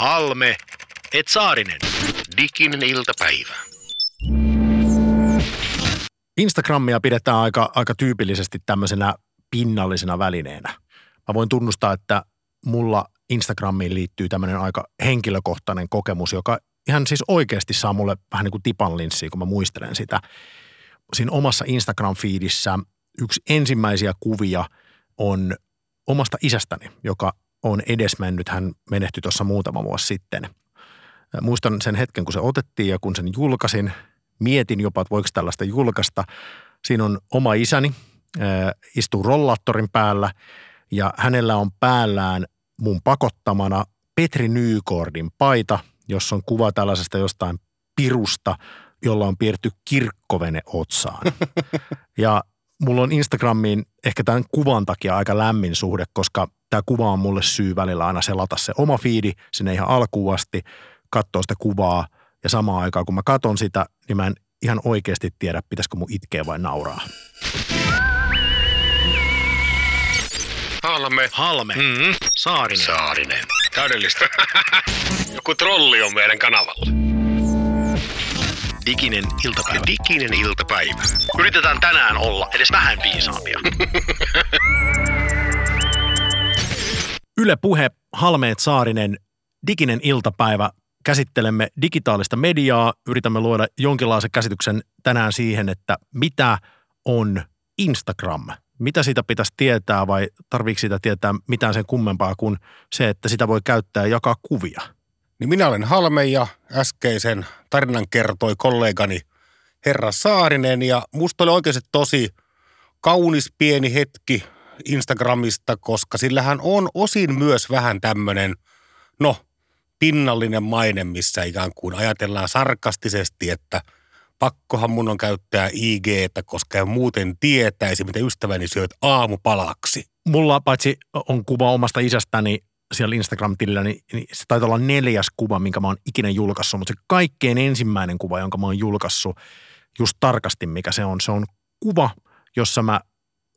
Halme, et Saarinen. Diginen iltapäivä. Instagramia pidetään aika, aika tyypillisesti tämmöisenä pinnallisena välineenä. Mä voin tunnustaa, että mulla Instagramiin liittyy tämmöinen aika henkilökohtainen kokemus, joka ihan siis oikeasti saa mulle vähän niin kuin tipan linssiä, kun mä muistelen sitä. Siinä omassa Instagram-fiidissä yksi ensimmäisiä kuvia on omasta isästäni, joka on edesmennyt. Hän menehtyi tuossa muutama vuosi sitten. Muistan sen hetken, kun se otettiin ja kun sen julkaisin. Mietin jopa, että voiko tällaista julkaista. Siinä on oma isäni, istuu rollaattorin päällä ja hänellä on päällään mun pakottamana Petri Nykordin paita, jossa on kuva tällaisesta jostain pirusta, jolla on piirretty kirkkovene otsaan. Ja mulla on Instagramiin ehkä tämän kuvan takia aika lämmin suhde, koska tämä kuva on mulle syy välillä aina selata se oma fiidi sinne ihan alkuun asti, katsoa sitä kuvaa ja samaan aikaan kun mä katon sitä, niin mä en ihan oikeasti tiedä, pitäisikö mun itkeä vai nauraa. Halme. Halme, Mm-hmm. Saarinen. Saarinen. Täydellistä. Joku trolli on meidän kanavalla. Diginen iltapäivä. Diginen iltapäivä. Yritetään tänään olla edes vähän viisaampia. Yle Puhe, Halmeet Saarinen, diginen iltapäivä. Käsittelemme digitaalista mediaa, yritämme luoda jonkinlaisen käsityksen tänään siihen, että mitä on Instagram. Mitä siitä pitäisi tietää vai tarviiko siitä tietää mitään sen kummempaa kuin se, että sitä voi käyttää ja jakaa kuvia? Niin minä olen Halme ja äskeisen tarinan kertoi kollegani Herra Saarinen ja musta oli oikeasti tosi kaunis pieni hetki Instagramista, koska sillähän on osin myös vähän tämmöinen, no, pinnallinen maine, missä ikään kuin ajatellaan sarkastisesti, että pakkohan mun on käyttää IGtä, koska en muuten tietäisi, mitä ystäväni syöt aamupalaksi. Mulla paitsi on kuva omasta isästäni siellä Instagram-tilillä, niin, niin se taitaa olla neljäs kuva, minkä mä oon ikinä julkaissut, mutta se kaikkein ensimmäinen kuva, jonka mä oon julkaissut just tarkasti, mikä se on, se on kuva, jossa mä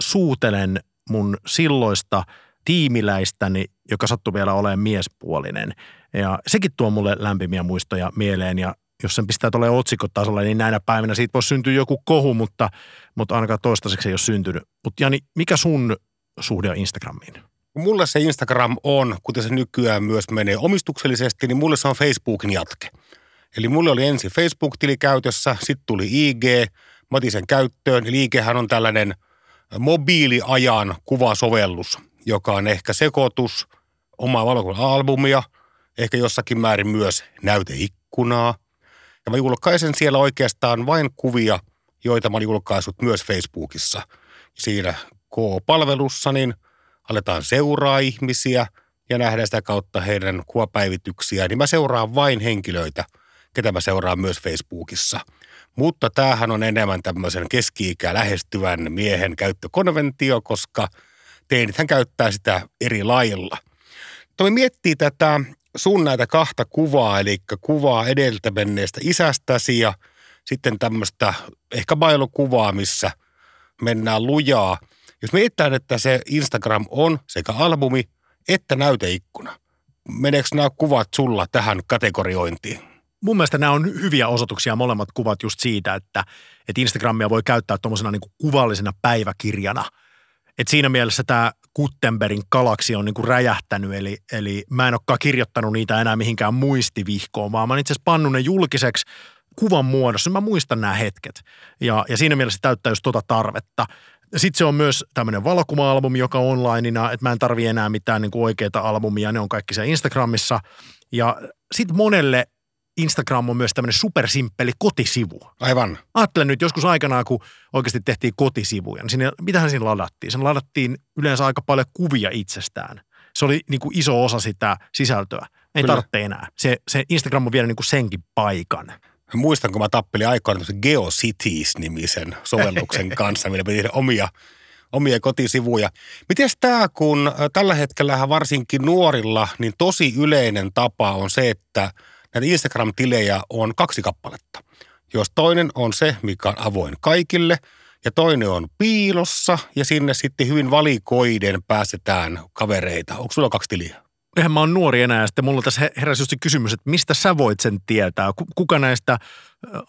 suutelen mun silloista tiimiläistäni, joka sattui vielä olemaan miespuolinen. Ja sekin tuo mulle lämpimiä muistoja mieleen ja jos sen pistää tuolle otsikkotasolle, niin näinä päivinä siitä voisi syntyä joku kohu, mutta, mutta ainakaan toistaiseksi ei ole syntynyt. Mutta Jani, mikä sun suhde on Instagramiin? Mulle se Instagram on, kuten se nykyään myös menee omistuksellisesti, niin mulle se on Facebookin jatke. Eli mulle oli ensin Facebook-tili käytössä, sitten tuli IG, mä otin sen käyttöön. Eli IGhän on tällainen mobiiliajan kuvasovellus, joka on ehkä sekoitus omaa valokuva-albumia, ehkä jossakin määrin myös näyteikkunaa. Ja mä julkaisen siellä oikeastaan vain kuvia, joita mä olin julkaissut myös Facebookissa. Siinä K-palvelussa niin aletaan seuraa ihmisiä ja nähdään sitä kautta heidän kuvapäivityksiä, niin mä seuraan vain henkilöitä, ketä mä seuraan myös Facebookissa. Mutta tämähän on enemmän tämmöisen keski-ikää lähestyvän miehen käyttökonventio, koska teinithän käyttää sitä eri lailla. Toi miettii tätä sun näitä kahta kuvaa, eli kuvaa edeltä menneestä isästäsi ja sitten tämmöistä ehkä bailukuvaa, missä mennään lujaa. Jos mietitään, että se Instagram on sekä albumi että näyteikkuna, meneekö nämä kuvat sulla tähän kategoriointiin? mun mielestä nämä on hyviä osoituksia molemmat kuvat just siitä, että, että Instagramia voi käyttää tuommoisena niin kuvallisena päiväkirjana. Et siinä mielessä tämä Gutenbergin galaksi on niin kuin räjähtänyt, eli, eli mä en olekaan kirjoittanut niitä enää mihinkään muistivihkoon, vaan mä itse asiassa pannut ne julkiseksi kuvan muodossa. Mä muistan nämä hetket. Ja, ja siinä mielessä täyttää just tota tarvetta. Sitten se on myös tämmöinen valokuva-albumi, joka on onlineina, että mä en tarvi enää mitään niin kuin oikeita albumia, ne on kaikki siellä Instagramissa. Ja sitten monelle Instagram on myös tämmöinen supersimppeli kotisivu. Aivan. Ajattelen nyt joskus aikanaan, kun oikeasti tehtiin kotisivuja, niin sinne, mitähän siinä ladattiin? Sen ladattiin yleensä aika paljon kuvia itsestään. Se oli niin kuin iso osa sitä sisältöä. Ei Kyllä. tarvitse enää. Se, se Instagram on vielä niin kuin senkin paikan. Mä muistan, kun mä tappelin aikoina GeoCities-nimisen sovelluksen kanssa, millä piti tehdä omia, omia kotisivuja. Miten tämä, kun äh, tällä hetkellä varsinkin nuorilla, niin tosi yleinen tapa on se, että näitä Instagram-tilejä on kaksi kappaletta. Jos toinen on se, mikä on avoin kaikille, ja toinen on piilossa, ja sinne sitten hyvin valikoiden päästetään kavereita. Onko sulla kaksi tiliä? Eihän mä oon nuori enää ja sitten mulla tässä heräsi just se kysymys, että mistä sä voit sen tietää? Kuka näistä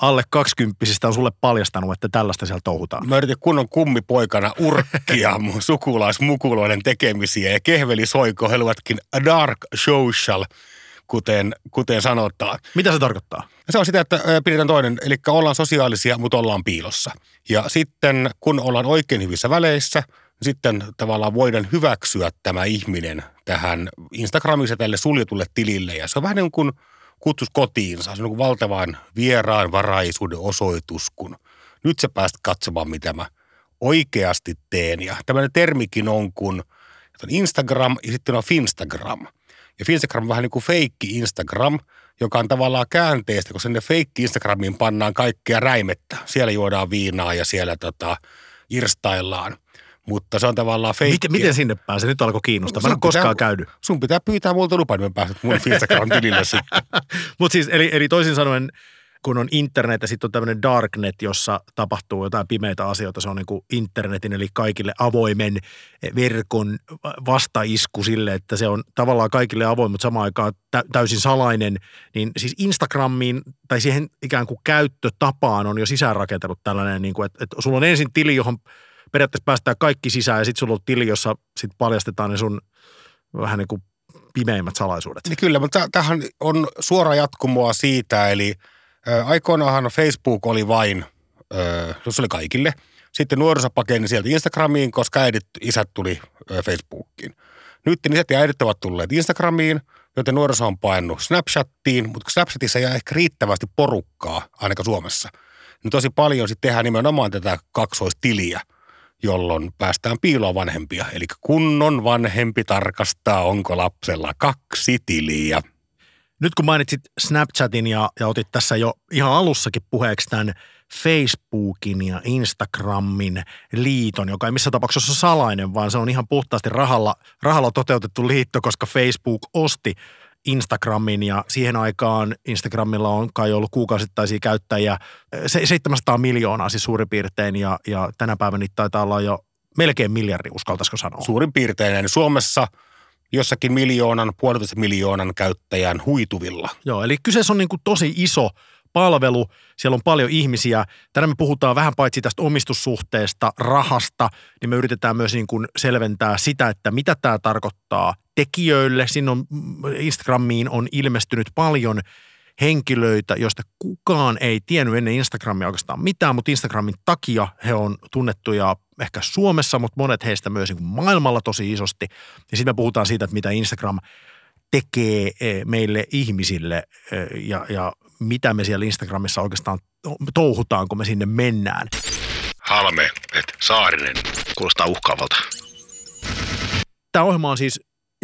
alle kaksikymppisistä on sulle paljastanut, että tällaista siellä touhutaan? Mä yritin kunnon kummipoikana urkkia mun sukulaismukuloiden tekemisiä ja kehveli soiko helvetkin dark social, kuten, kuten sanotaan. Mitä se tarkoittaa? Se on sitä, että pidetään toinen, eli ollaan sosiaalisia, mutta ollaan piilossa. Ja sitten kun ollaan oikein hyvissä väleissä – sitten tavallaan voidaan hyväksyä tämä ihminen tähän Instagramissa tälle suljetulle tilille. Ja se on vähän niin kuin kutsus kotiinsa. Se on niin kuin valtavan vieraanvaraisuuden osoitus, kun nyt sä pääst katsomaan, mitä mä oikeasti teen. Ja tämmöinen termikin on, kun on Instagram ja sitten on Finstagram. Ja Finstagram on vähän niin kuin feikki Instagram, joka on tavallaan käänteistä, kun sinne feikki Instagramiin pannaan kaikkea räimettä. Siellä juodaan viinaa ja siellä tota, irstaillaan mutta se on tavallaan feikki. Miten, miten sinne pääsee? Nyt alkoi kiinnostaa. Mä en koskaan käynyt. Sun pitää pyytää multa lupa, niin mä pääset mun Instagram-tilille sitten. Mutta siis, eli, eli toisin sanoen, kun on internet ja sitten on tämmöinen darknet, jossa tapahtuu jotain pimeitä asioita, se on niin kuin internetin eli kaikille avoimen verkon vastaisku sille, että se on tavallaan kaikille avoin, mutta samaan aikaan täysin salainen, niin siis Instagramiin tai siihen ikään kuin käyttötapaan on jo sisäänrakentanut tällainen, niin kuin, että, että sulla on ensin tili, johon periaatteessa päästään kaikki sisään ja sitten sulla on tili, jossa sit paljastetaan ne sun vähän niin kuin pimeimmät salaisuudet. Niin kyllä, mutta tähän on suora jatkumoa siitä, eli aikoinaanhan Facebook oli vain, äh, se oli kaikille. Sitten nuoriso pakeni sieltä Instagramiin, koska äidit, isät tuli Facebookiin. Nyt isät ja äidit ovat tulleet Instagramiin, joten nuoriso on painunut Snapchattiin, mutta Snapchatissa ei ehkä riittävästi porukkaa, ainakaan Suomessa. Niin tosi paljon sitten tehdään nimenomaan tätä kaksoistiliä – jolloin päästään piiloon vanhempia. Eli kunnon vanhempi tarkastaa, onko lapsella kaksi tiliä. Nyt kun mainitsit Snapchatin ja, ja otit tässä jo ihan alussakin puheeksi tämän Facebookin ja Instagramin liiton, joka ei missään tapauksessa ole salainen, vaan se on ihan puhtaasti rahalla, rahalla toteutettu liitto, koska Facebook osti Instagramin ja siihen aikaan Instagramilla on kai ollut kuukausittaisia käyttäjiä 700 miljoonaa siis suurin piirtein ja, ja tänä päivänä niitä taitaa olla jo melkein miljardi, uskaltaisiko sanoa? Suurin piirtein. Suomessa jossakin miljoonan, puolitoista miljoonan käyttäjän huituvilla. Joo, eli kyseessä on niin kuin tosi iso palvelu, siellä on paljon ihmisiä. Tänään me puhutaan vähän paitsi tästä omistussuhteesta, rahasta, niin me yritetään myös niin kuin selventää sitä, että mitä tämä tarkoittaa tekijöille. Siinä on, Instagramiin on ilmestynyt paljon henkilöitä, joista kukaan ei tiennyt ennen Instagramia oikeastaan mitään, mutta Instagramin takia he on tunnettuja ehkä Suomessa, mutta monet heistä myös niin maailmalla tosi isosti. Ja sitten me puhutaan siitä, että mitä Instagram tekee eh, meille ihmisille eh, ja, ja mitä me siellä Instagramissa oikeastaan touhutaan, kun me sinne mennään. Halme, et Saarinen. Kuulostaa uhkaavalta. Tämä ohjelma on siis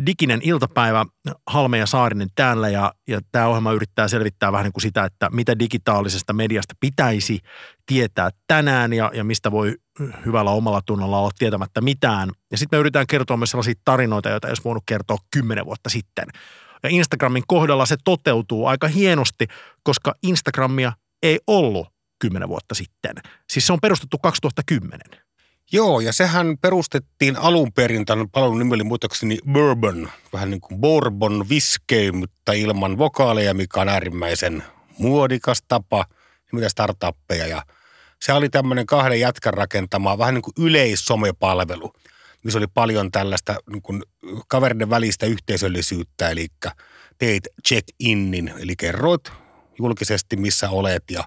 diginen iltapäivä, Halme ja Saarinen täällä ja, ja tämä ohjelma yrittää selvittää vähän niin kuin sitä, että mitä digitaalisesta mediasta pitäisi tietää tänään ja, ja mistä voi hyvällä omalla tunnolla olla tietämättä mitään. Ja sitten me yritetään kertoa myös sellaisia tarinoita, joita ei olisi voinut kertoa kymmenen vuotta sitten. Ja Instagramin kohdalla se toteutuu aika hienosti, koska Instagramia ei ollut kymmenen vuotta sitten. Siis se on perustettu 2010. Joo, ja sehän perustettiin alun perin, tämän palvelun nimi oli muistaakseni Bourbon, vähän niin kuin Bourbon viskey, mutta ilman vokaaleja, mikä on äärimmäisen muodikas tapa, mitä startuppeja. Ja se oli tämmöinen kahden jätkän rakentama, vähän niin kuin yleissomepalvelu, missä oli paljon tällaista niin kuin kaveriden välistä yhteisöllisyyttä, eli teit check-innin, eli kerroit julkisesti, missä olet, ja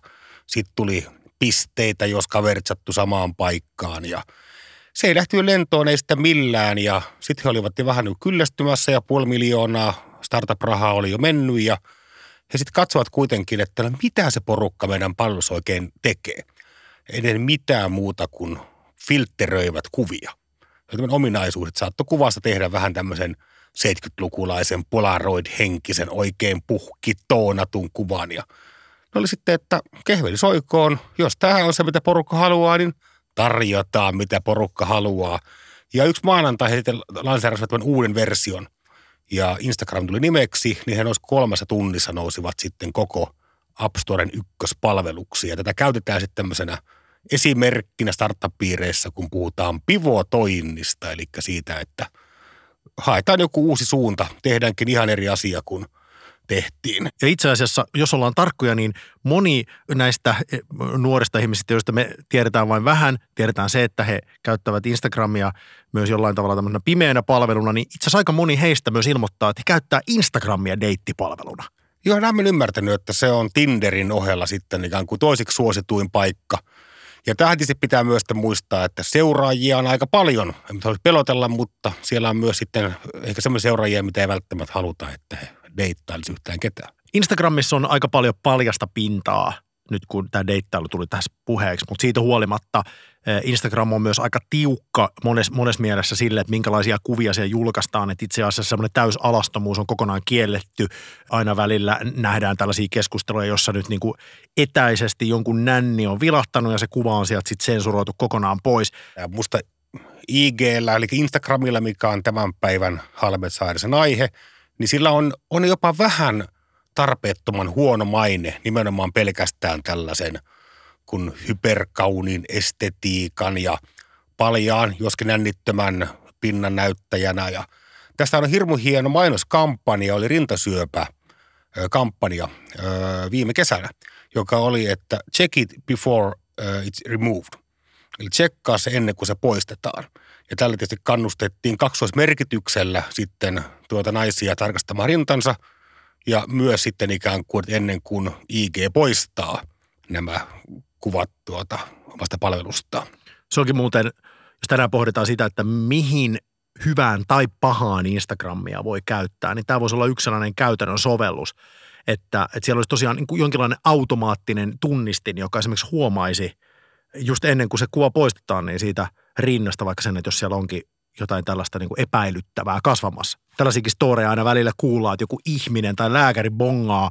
sitten tuli pisteitä, jos kaverit sattu samaan paikkaan ja se ei lähty lentoon ei sitä millään ja sitten he olivat jo vähän kyllästymässä ja puoli miljoonaa startup-rahaa oli jo mennyt ja he sitten katsovat kuitenkin, että no mitä se porukka meidän palvelussa oikein tekee. Ei mitään muuta kuin filtteröivät kuvia. Ominaisuus, että saattoi kuvasta tehdä vähän tämmöisen 70-lukulaisen polaroid-henkisen oikein puhki toonatun kuvan ja – oli sitten, että kehveli soikoon, jos tämä on se, mitä porukka haluaa, niin tarjotaan, mitä porukka haluaa. Ja yksi maanantai he sitten lanseerasivat tämän uuden version, ja Instagram tuli nimeksi, niin he noissa kolmessa tunnissa nousivat sitten koko App Storen ykköspalveluksi. Ja tätä käytetään sitten tämmöisenä esimerkkinä startup-piireissä, kun puhutaan pivotoinnista, eli siitä, että haetaan joku uusi suunta, tehdäänkin ihan eri asia kuin tehtiin. Ja itse asiassa, jos ollaan tarkkoja, niin moni näistä eh, nuorista ihmisistä, joista me tiedetään vain vähän, tiedetään se, että he käyttävät Instagramia myös jollain tavalla tämmöisenä pimeänä palveluna, niin itse asiassa aika moni heistä myös ilmoittaa, että he käyttää Instagramia deittipalveluna. Joo, näin olen ymmärtänyt, että se on Tinderin ohella sitten ikään kuin toiseksi suosituin paikka. Ja tähän tietysti pitää myös muistaa, että seuraajia on aika paljon. En haluaisi pelotella, mutta siellä on myös sitten ehkä semmoisia seuraajia, mitä ei välttämättä haluta, että he deittailisi yhtään ketään. Instagramissa on aika paljon paljasta pintaa nyt kun tämä deittailu tuli tässä puheeksi, mutta siitä huolimatta eh, Instagram on myös aika tiukka mones, mones mielessä sille, että minkälaisia kuvia siellä julkaistaan, että itse asiassa semmoinen täysalastomuus on kokonaan kielletty. Aina välillä nähdään tällaisia keskusteluja, jossa nyt niin kuin etäisesti jonkun nänni on vilahtanut ja se kuva on sieltä sitten sensuroitu kokonaan pois. Ja musta IGllä, eli Instagramilla, mikä on tämän päivän Halmetsaarisen aihe, niin sillä on, on jopa vähän tarpeettoman huono maine nimenomaan pelkästään tällaisen kun hyperkaunin estetiikan ja paljaan, joskin nännittömän pinnan näyttäjänä. Ja tästä on hirmu hieno mainoskampanja, oli rintasyöpä kampanja viime kesänä, joka oli, että check it before it's removed. Eli tsekkaa se ennen kuin se poistetaan. Ja tällä tietysti kannustettiin kaksoismerkityksellä sitten tuota naisia tarkastamaan rintansa ja myös sitten ikään kuin ennen kuin IG poistaa nämä kuvat tuota omasta palvelustaan. Se onkin muuten, jos tänään pohditaan sitä, että mihin hyvään tai pahaan Instagramia voi käyttää, niin tämä voisi olla yksi sellainen käytännön sovellus, että, että siellä olisi tosiaan niin kuin jonkinlainen automaattinen tunnistin, joka esimerkiksi huomaisi just ennen kuin se kuva poistetaan, niin siitä rinnasta vaikka sen, että jos siellä onkin jotain tällaista niin kuin epäilyttävää kasvamassa. Tällaisiakin storeja aina välillä kuullaan, että joku ihminen tai lääkäri bongaa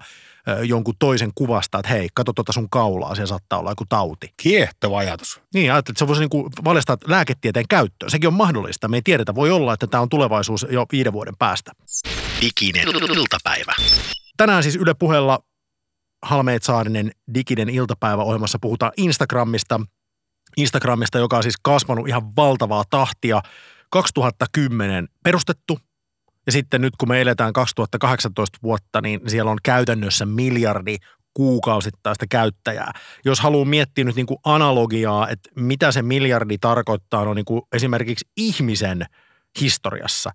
jonkun toisen kuvasta, että hei, katso tuota sun kaulaa, siellä saattaa olla joku tauti. Kiehtova ajatus. Niin, ajattelin, että se voisi niin kuin valjastaa lääketieteen käyttöön. Sekin on mahdollista. Me ei tiedetä, voi olla, että tämä on tulevaisuus jo viiden vuoden päästä. Diginen iltapäivä. Tänään siis Yle puheella Halmeet Saarinen Diginen iltapäivä ohjelmassa puhutaan Instagramista. Instagramista, joka on siis kasvanut ihan valtavaa tahtia. 2010 perustettu ja sitten nyt kun me eletään 2018 vuotta, niin siellä on käytännössä miljardi kuukausittaista käyttäjää. Jos haluaa miettiä nyt niin kuin analogiaa, että mitä se miljardi tarkoittaa no niin kuin esimerkiksi ihmisen historiassa,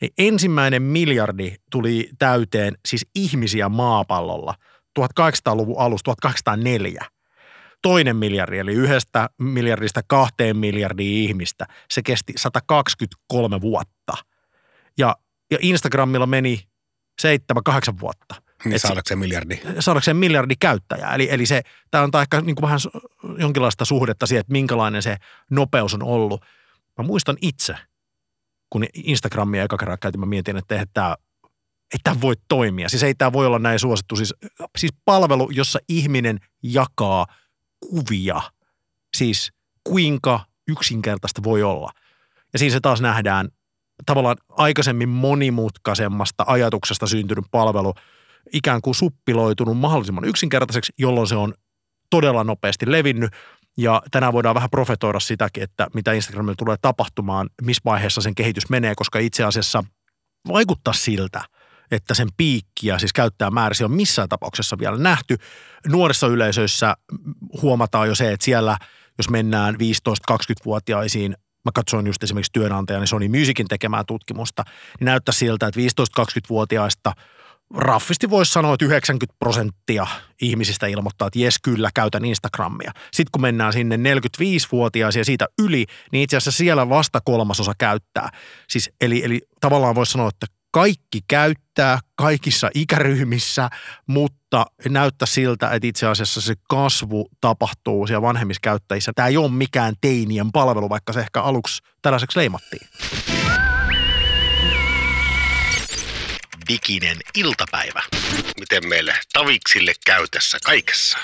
niin ensimmäinen miljardi tuli täyteen siis ihmisiä maapallolla 1800-luvun alussa, 1804 toinen miljardi, eli yhdestä miljardista kahteen miljardia ihmistä, se kesti 123 vuotta. Ja, ja Instagramilla meni seitsemän, kahdeksan vuotta. Niin saadakseen miljardi. Saadakseen miljardi käyttäjää. Eli, eli se, tämä on ehkä niin kuin vähän jonkinlaista suhdetta siihen, että minkälainen se nopeus on ollut. Mä muistan itse, kun Instagramia eka kerran käytin, mä mietin, että eihän tämä ei tämä voi toimia. Siis ei tämä voi olla näin suosittu. Siis, siis palvelu, jossa ihminen jakaa – kuvia. Siis kuinka yksinkertaista voi olla. Ja siinä se taas nähdään tavallaan aikaisemmin monimutkaisemmasta ajatuksesta syntynyt palvelu ikään kuin suppiloitunut mahdollisimman yksinkertaiseksi, jolloin se on todella nopeasti levinnyt. Ja tänään voidaan vähän profetoida sitäkin, että mitä Instagramilla tulee tapahtumaan, missä vaiheessa sen kehitys menee, koska itse asiassa vaikuttaa siltä, että sen piikkiä, siis käyttää määräsi on missään tapauksessa vielä nähty. Nuorissa yleisöissä huomataan jo se, että siellä, jos mennään 15-20-vuotiaisiin, mä katsoin just esimerkiksi työnantajani Sony Musicin tekemää tutkimusta, niin näyttää siltä, että 15-20-vuotiaista raffisti voisi sanoa, että 90 prosenttia ihmisistä ilmoittaa, että jes kyllä, käytän Instagramia. Sitten kun mennään sinne 45-vuotiaisia ja siitä yli, niin itse asiassa siellä vasta kolmasosa käyttää. Siis, eli, eli tavallaan voisi sanoa, että kaikki käyttää kaikissa ikäryhmissä, mutta näyttää siltä, että itse asiassa se kasvu tapahtuu siellä vanhemmissa käyttäjissä. Tämä ei ole mikään teinien palvelu, vaikka se ehkä aluksi tällaiseksi leimattiin. Diginen iltapäivä. Miten meille taviksille käy tässä kaikessa?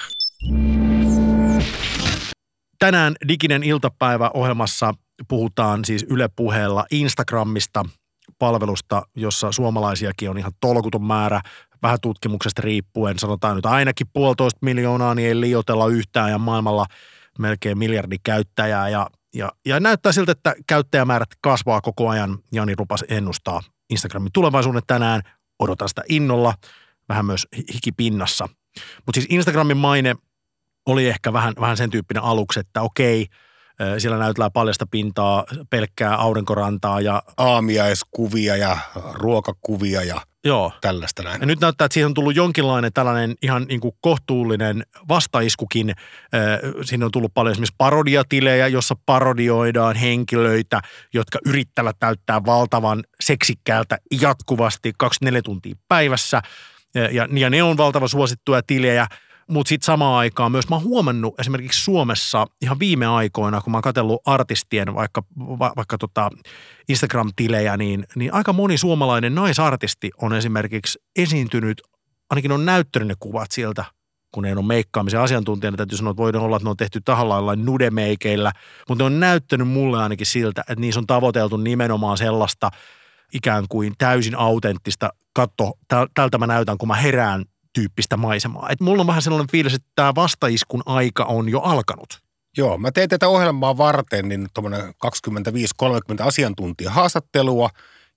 Tänään Diginen iltapäivä ohjelmassa puhutaan siis Yle puheella Instagramista – palvelusta, jossa suomalaisiakin on ihan tolkuton määrä, vähän tutkimuksesta riippuen, sanotaan nyt ainakin puolitoista miljoonaa, niin ei liioitella yhtään ja maailmalla melkein miljardi käyttäjää ja Ja, ja näyttää siltä, että käyttäjämäärät kasvaa koko ajan. Jani Rupas ennustaa Instagramin tulevaisuuden tänään. Odotan sitä innolla, vähän myös hikipinnassa. Mutta siis Instagramin maine oli ehkä vähän, vähän sen tyyppinen aluksi, että okei, siellä näytellään paljasta pintaa, pelkkää aurinkorantaa ja... Aamiaiskuvia ja ruokakuvia ja Joo. tällaista näin. Ja nyt näyttää, että siihen on tullut jonkinlainen tällainen ihan niin kuin kohtuullinen vastaiskukin. Siinä on tullut paljon esimerkiksi parodiatilejä, jossa parodioidaan henkilöitä, jotka yrittävät täyttää valtavan seksikkäältä jatkuvasti 24 tuntia päivässä. Ja, ja ne on valtavan suosittuja tilejä – mutta sitten samaan aikaan myös mä oon huomannut esimerkiksi Suomessa ihan viime aikoina, kun mä oon katsellut artistien vaikka, va, vaikka tota Instagram-tilejä, niin, niin aika moni suomalainen naisartisti on esimerkiksi esiintynyt, ainakin on näyttänyt ne kuvat sieltä, kun ne on meikkaamisen asiantuntijana, täytyy sanoa, että voidaan olla, että ne on tehty tahallaan nudemeikeillä, mutta ne on näyttänyt mulle ainakin siltä, että niissä on tavoiteltu nimenomaan sellaista ikään kuin täysin autenttista, katso, tältä mä näytän, kun mä herään tyyppistä maisemaa. Et mulla on vähän sellainen fiilis, että tämä vastaiskun aika on jo alkanut. Joo, mä tein tätä ohjelmaa varten niin 25-30 asiantuntijahaastattelua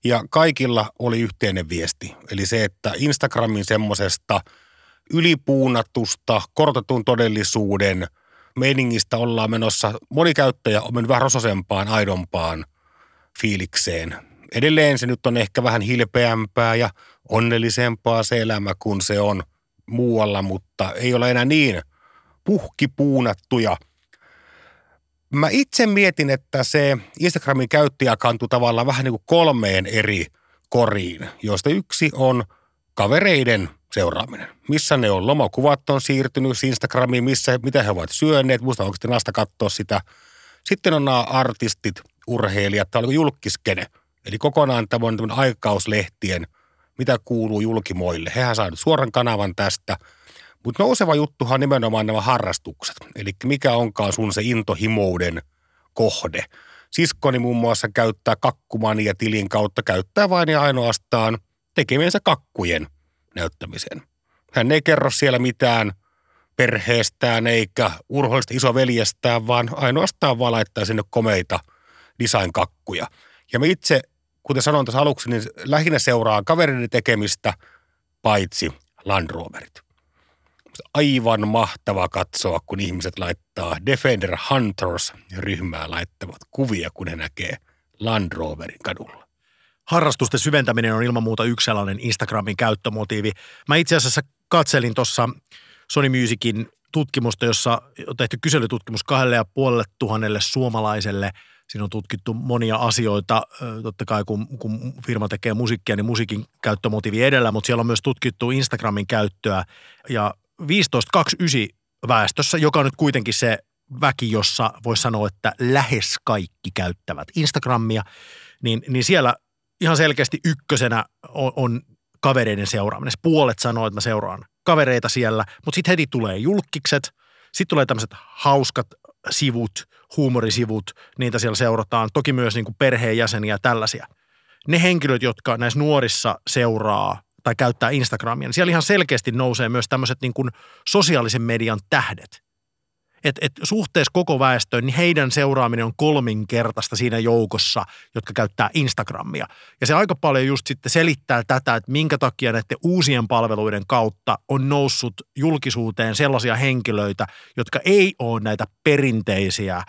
ja kaikilla oli yhteinen viesti. Eli se, että Instagramin semmoisesta ylipuunatusta, korotetun todellisuuden meiningistä ollaan menossa, moni käyttäjä on mennyt vähän rososempaan, aidompaan fiilikseen. Edelleen se nyt on ehkä vähän hilpeämpää ja onnellisempaa se elämä, kun se on muualla, mutta ei ole enää niin puhkipuunattuja. Mä itse mietin, että se Instagramin käyttäjä kantui tavallaan vähän niin kuin kolmeen eri koriin, joista yksi on kavereiden seuraaminen. Missä ne on, lomakuvat on siirtynyt Instagramiin, missä, mitä he ovat syöneet, muista onko nasta katsoa sitä. Sitten on nämä artistit, urheilijat, tämä on julkiskene. Eli kokonaan tämmöinen aikauslehtien – mitä kuuluu julkimoille. Hehän saavat suoran kanavan tästä. Mutta nouseva juttuhan on nimenomaan nämä harrastukset. Eli mikä onkaan sun se intohimouden kohde. Siskoni muun muassa käyttää kakkumania tilin kautta, käyttää vain ja ainoastaan tekemiensä kakkujen näyttämiseen. Hän ei kerro siellä mitään perheestään eikä urhoista isoveljestään, vaan ainoastaan vaan laittaa sinne komeita design-kakkuja. Ja me itse kuten sanoin tuossa aluksi, niin lähinnä seuraa kaverin tekemistä, paitsi Land Roverit. Aivan mahtava katsoa, kun ihmiset laittaa Defender Hunters-ryhmää laittavat kuvia, kun he näkee Land Roverin kadulla. Harrastusten syventäminen on ilman muuta yksi sellainen Instagramin käyttömotiivi. Mä itse asiassa katselin tuossa Sony Musicin tutkimusta, jossa on tehty kyselytutkimus kahdelle ja puolelle tuhannelle suomalaiselle – Siinä on tutkittu monia asioita, totta kai kun, kun firma tekee musiikkia, niin musiikin käyttömotiivi edellä, mutta siellä on myös tutkittu Instagramin käyttöä. Ja 15-29 väestössä, joka on nyt kuitenkin se väki, jossa voisi sanoa, että lähes kaikki käyttävät Instagramia, niin, niin siellä ihan selkeästi ykkösenä on, on kavereiden seuraaminen. Puolet sanoo, että mä seuraan kavereita siellä, mutta sitten heti tulee julkikset, sitten tulee tämmöiset hauskat sivut, huumorisivut, niitä siellä seurataan. Toki myös niin kuin perheenjäseniä ja tällaisia. Ne henkilöt, jotka näissä nuorissa seuraa tai käyttää Instagramia, niin siellä ihan selkeästi nousee myös tämmöiset niin kuin sosiaalisen median tähdet että et suhteessa koko väestöön, niin heidän seuraaminen on kolminkertaista siinä joukossa, jotka käyttää Instagramia. Ja se aika paljon just sitten selittää tätä, että minkä takia näiden uusien palveluiden kautta on noussut julkisuuteen sellaisia henkilöitä, jotka ei ole näitä perinteisiä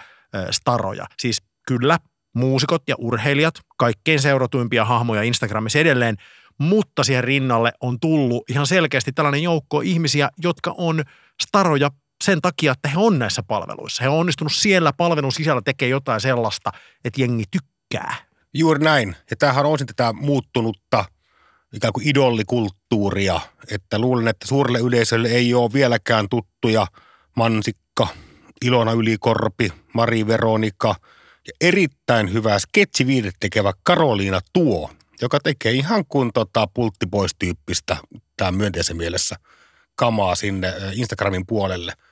staroja. Siis kyllä, muusikot ja urheilijat, kaikkein seuratuimpia hahmoja Instagramissa edelleen, mutta siihen rinnalle on tullut ihan selkeästi tällainen joukko ihmisiä, jotka on staroja sen takia, että he on näissä palveluissa. He on onnistunut siellä palvelun sisällä tekemään jotain sellaista, että jengi tykkää. Juuri näin. Ja tämähän on tätä muuttunutta ikään kuin idollikulttuuria, että luulen, että suurelle yleisölle ei ole vieläkään tuttuja Mansikka, Ilona Ylikorpi, Mari Veronika ja erittäin hyvä sketsiviidet tekevä Karoliina Tuo, joka tekee ihan kuin tota pultti pois tyyppistä, tämä myönteisen mielessä, kamaa sinne Instagramin puolelle –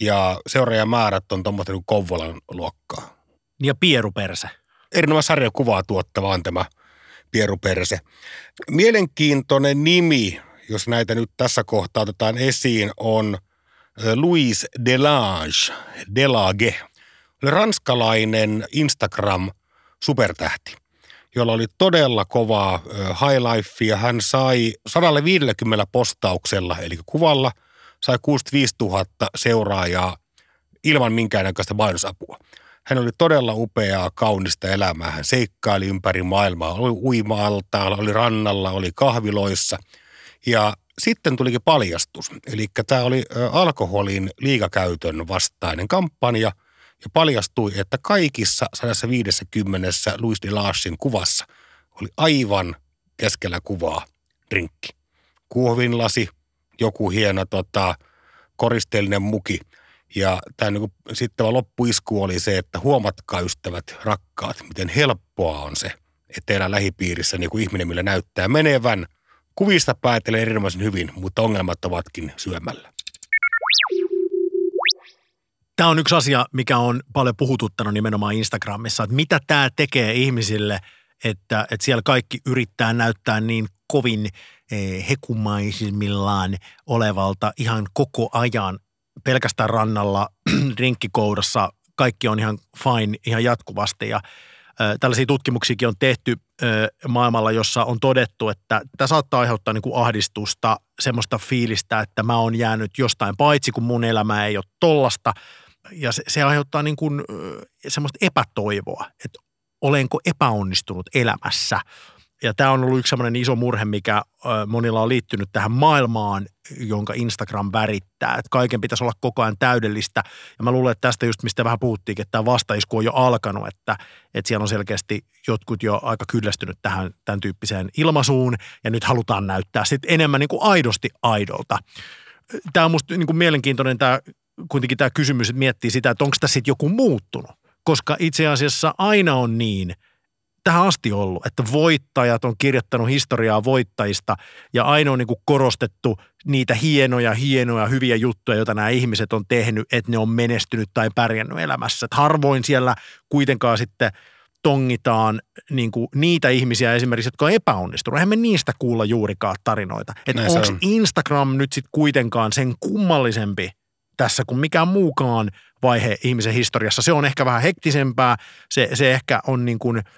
ja seuraajamäärät on tuommoista niin Kouvolan luokkaa. Ja Pieruperse. Erinomainen sarjakuvaa tuottava on tämä Pieruperse. Mielenkiintoinen nimi, jos näitä nyt tässä kohtaa otetaan esiin, on Louis Delange, Delage. oli ranskalainen Instagram-supertähti, jolla oli todella kovaa high life ja hän sai 150 postauksella, eli kuvalla, sai 65 000 seuraajaa ilman minkäännäköistä mainosapua. Hän oli todella upeaa, kaunista elämää. Hän seikkaili ympäri maailmaa. Oli uima-altaalla, oli rannalla, oli kahviloissa. Ja sitten tulikin paljastus. Eli tämä oli alkoholin liikakäytön vastainen kampanja. Ja paljastui, että kaikissa 150 Louis de Larsin kuvassa oli aivan keskellä kuvaa drinkki. Kuovinlasi, joku hieno tota, koristeellinen muki – ja tämä niin sitten loppuisku oli se, että huomatkaa ystävät, rakkaat, miten helppoa on se, että teidän lähipiirissä niin kuin ihminen, millä näyttää menevän. Kuvista päätelee erinomaisen hyvin, mutta ongelmat ovatkin syömällä. Tämä on yksi asia, mikä on paljon puhututtanut nimenomaan Instagramissa, että mitä tämä tekee ihmisille, että, että siellä kaikki yrittää näyttää niin kovin eh, hekumaisimmillaan olevalta ihan koko ajan, pelkästään rannalla, rinkkikoudassa, kaikki on ihan fine ihan jatkuvasti ja Tällaisia tutkimuksiakin on tehty maailmalla, jossa on todettu, että tämä saattaa aiheuttaa niin kuin ahdistusta, semmoista fiilistä, että mä oon jäänyt jostain paitsi, kun mun elämä ei ole tollasta. Ja se, se aiheuttaa niin kuin semmoista epätoivoa, että olenko epäonnistunut elämässä – ja tämä on ollut yksi sellainen iso murhe, mikä monilla on liittynyt tähän maailmaan, jonka Instagram värittää. Että kaiken pitäisi olla koko ajan täydellistä. Ja mä luulen, että tästä just mistä vähän puhuttiin, että tämä vastaisku on jo alkanut, että, että siellä on selkeästi jotkut jo aika kyllästynyt tähän tämän tyyppiseen ilmaisuun. Ja nyt halutaan näyttää sitten enemmän niin kuin aidosti aidolta. Tämä on musta niin kuin mielenkiintoinen tämä, kuitenkin tämä kysymys, että miettii sitä, että onko tässä sitten joku muuttunut. Koska itse asiassa aina on niin – tähän asti ollut, että voittajat on kirjoittanut historiaa voittajista ja aina on niin kuin korostettu niitä hienoja, hienoja, hyviä juttuja, joita nämä ihmiset on tehnyt, että ne on menestynyt tai pärjännyt elämässä. Että harvoin siellä kuitenkaan sitten tongitaan niin kuin niitä ihmisiä esimerkiksi, jotka on epäonnistunut. Eihän me niistä kuulla juurikaan tarinoita. Että onko on. Instagram nyt sitten kuitenkaan sen kummallisempi tässä kuin mikään muukaan vaihe ihmisen historiassa. Se on ehkä vähän hektisempää, se, se ehkä on niin kuin –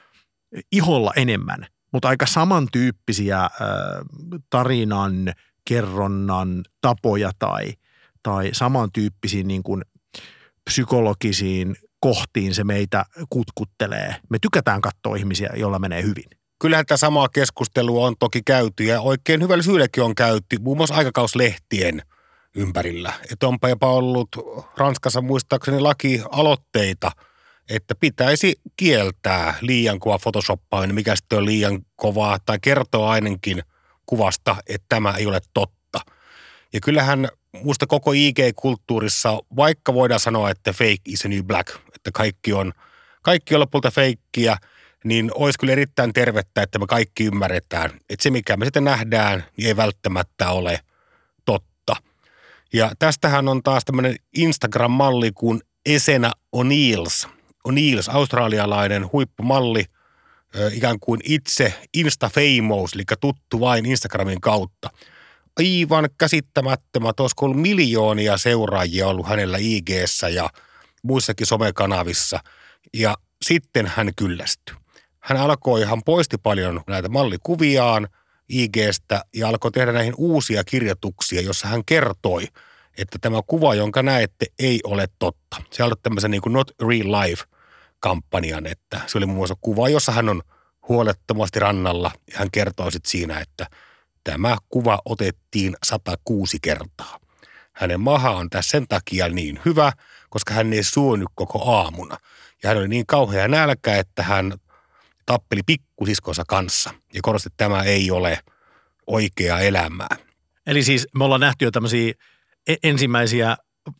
iholla enemmän, mutta aika samantyyppisiä äh, tarinan kerronnan tapoja tai, tai samantyyppisiin niin kuin psykologisiin kohtiin se meitä kutkuttelee. Me tykätään katsoa ihmisiä, joilla menee hyvin. Kyllähän tämä samaa keskustelua on toki käyty ja oikein hyvällä syylläkin on käyty, muun muassa aikakauslehtien ympärillä. Että onpa jopa ollut Ranskassa muistaakseni laki-aloitteita – että pitäisi kieltää liian kova photoshoppaaminen, mikä sitten on liian kovaa, tai kertoa ainakin kuvasta, että tämä ei ole totta. Ja kyllähän muista koko IG-kulttuurissa, vaikka voidaan sanoa, että fake is a new black, että kaikki on, kaikki on lopulta feikkiä, niin olisi kyllä erittäin tervettä, että me kaikki ymmärretään, että se mikä me sitten nähdään, niin ei välttämättä ole totta. Ja tästähän on taas tämmöinen Instagram-malli kuin Esena O'Neills, O'Neills, australialainen huippumalli, ikään kuin itse Insta-famous, eli tuttu vain Instagramin kautta. Aivan käsittämättömät, olisiko ollut miljoonia seuraajia ollut hänellä ig ja muissakin somekanavissa. Ja sitten hän kyllästyi. Hän alkoi, hän poisti paljon näitä mallikuviaan IGstä ja alkoi tehdä näihin uusia kirjoituksia, jossa hän kertoi – että tämä kuva, jonka näette, ei ole totta. Se on tämmöisen niin kuin not real life kampanjan, että se oli muun muassa kuva, jossa hän on huolettomasti rannalla ja hän kertoo sitten siinä, että tämä kuva otettiin 106 kertaa. Hänen maha on tässä sen takia niin hyvä, koska hän ei suonut koko aamuna. Ja hän oli niin kauhea nälkä, että hän tappeli pikkusiskonsa kanssa ja korosti, että tämä ei ole oikea elämää. Eli siis me ollaan nähty jo tämmöisiä ensimmäisiä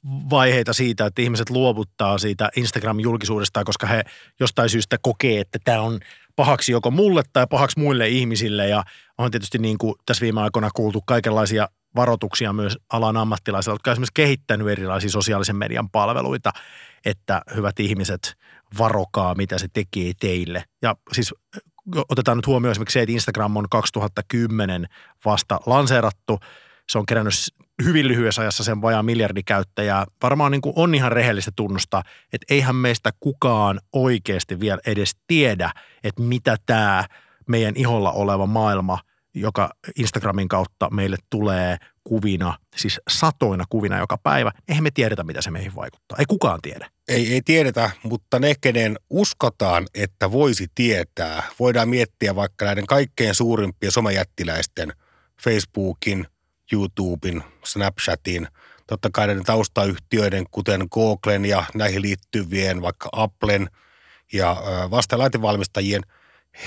vaiheita siitä, että ihmiset luovuttaa siitä Instagram-julkisuudesta, koska he jostain syystä kokee, että tämä on pahaksi joko mulle tai pahaksi muille ihmisille. Ja on tietysti niin kuin tässä viime aikoina kuultu kaikenlaisia varoituksia myös alan ammattilaisilla, jotka on esimerkiksi kehittänyt erilaisia sosiaalisen median palveluita, että hyvät ihmiset, varokaa, mitä se tekee teille. Ja siis otetaan nyt huomioon esimerkiksi se, että Instagram on 2010 vasta lanseerattu. Se on kerännyt hyvin lyhyessä ajassa sen vajaa miljardi käyttäjää. Varmaan niin kuin on ihan rehellistä tunnustaa, että eihän meistä kukaan oikeasti vielä edes tiedä, että mitä tämä meidän iholla oleva maailma, joka Instagramin kautta meille tulee kuvina, siis satoina kuvina joka päivä, eihän me tiedetä, mitä se meihin vaikuttaa. Ei kukaan tiedä. Ei, ei tiedetä, mutta ne, kenen uskotaan, että voisi tietää, voidaan miettiä vaikka näiden kaikkein suurimpien somejättiläisten Facebookin, YouTuben, Snapchatin, totta kai näiden taustayhtiöiden, kuten Googlen ja näihin liittyvien, vaikka Applen ja vastalaitevalmistajien,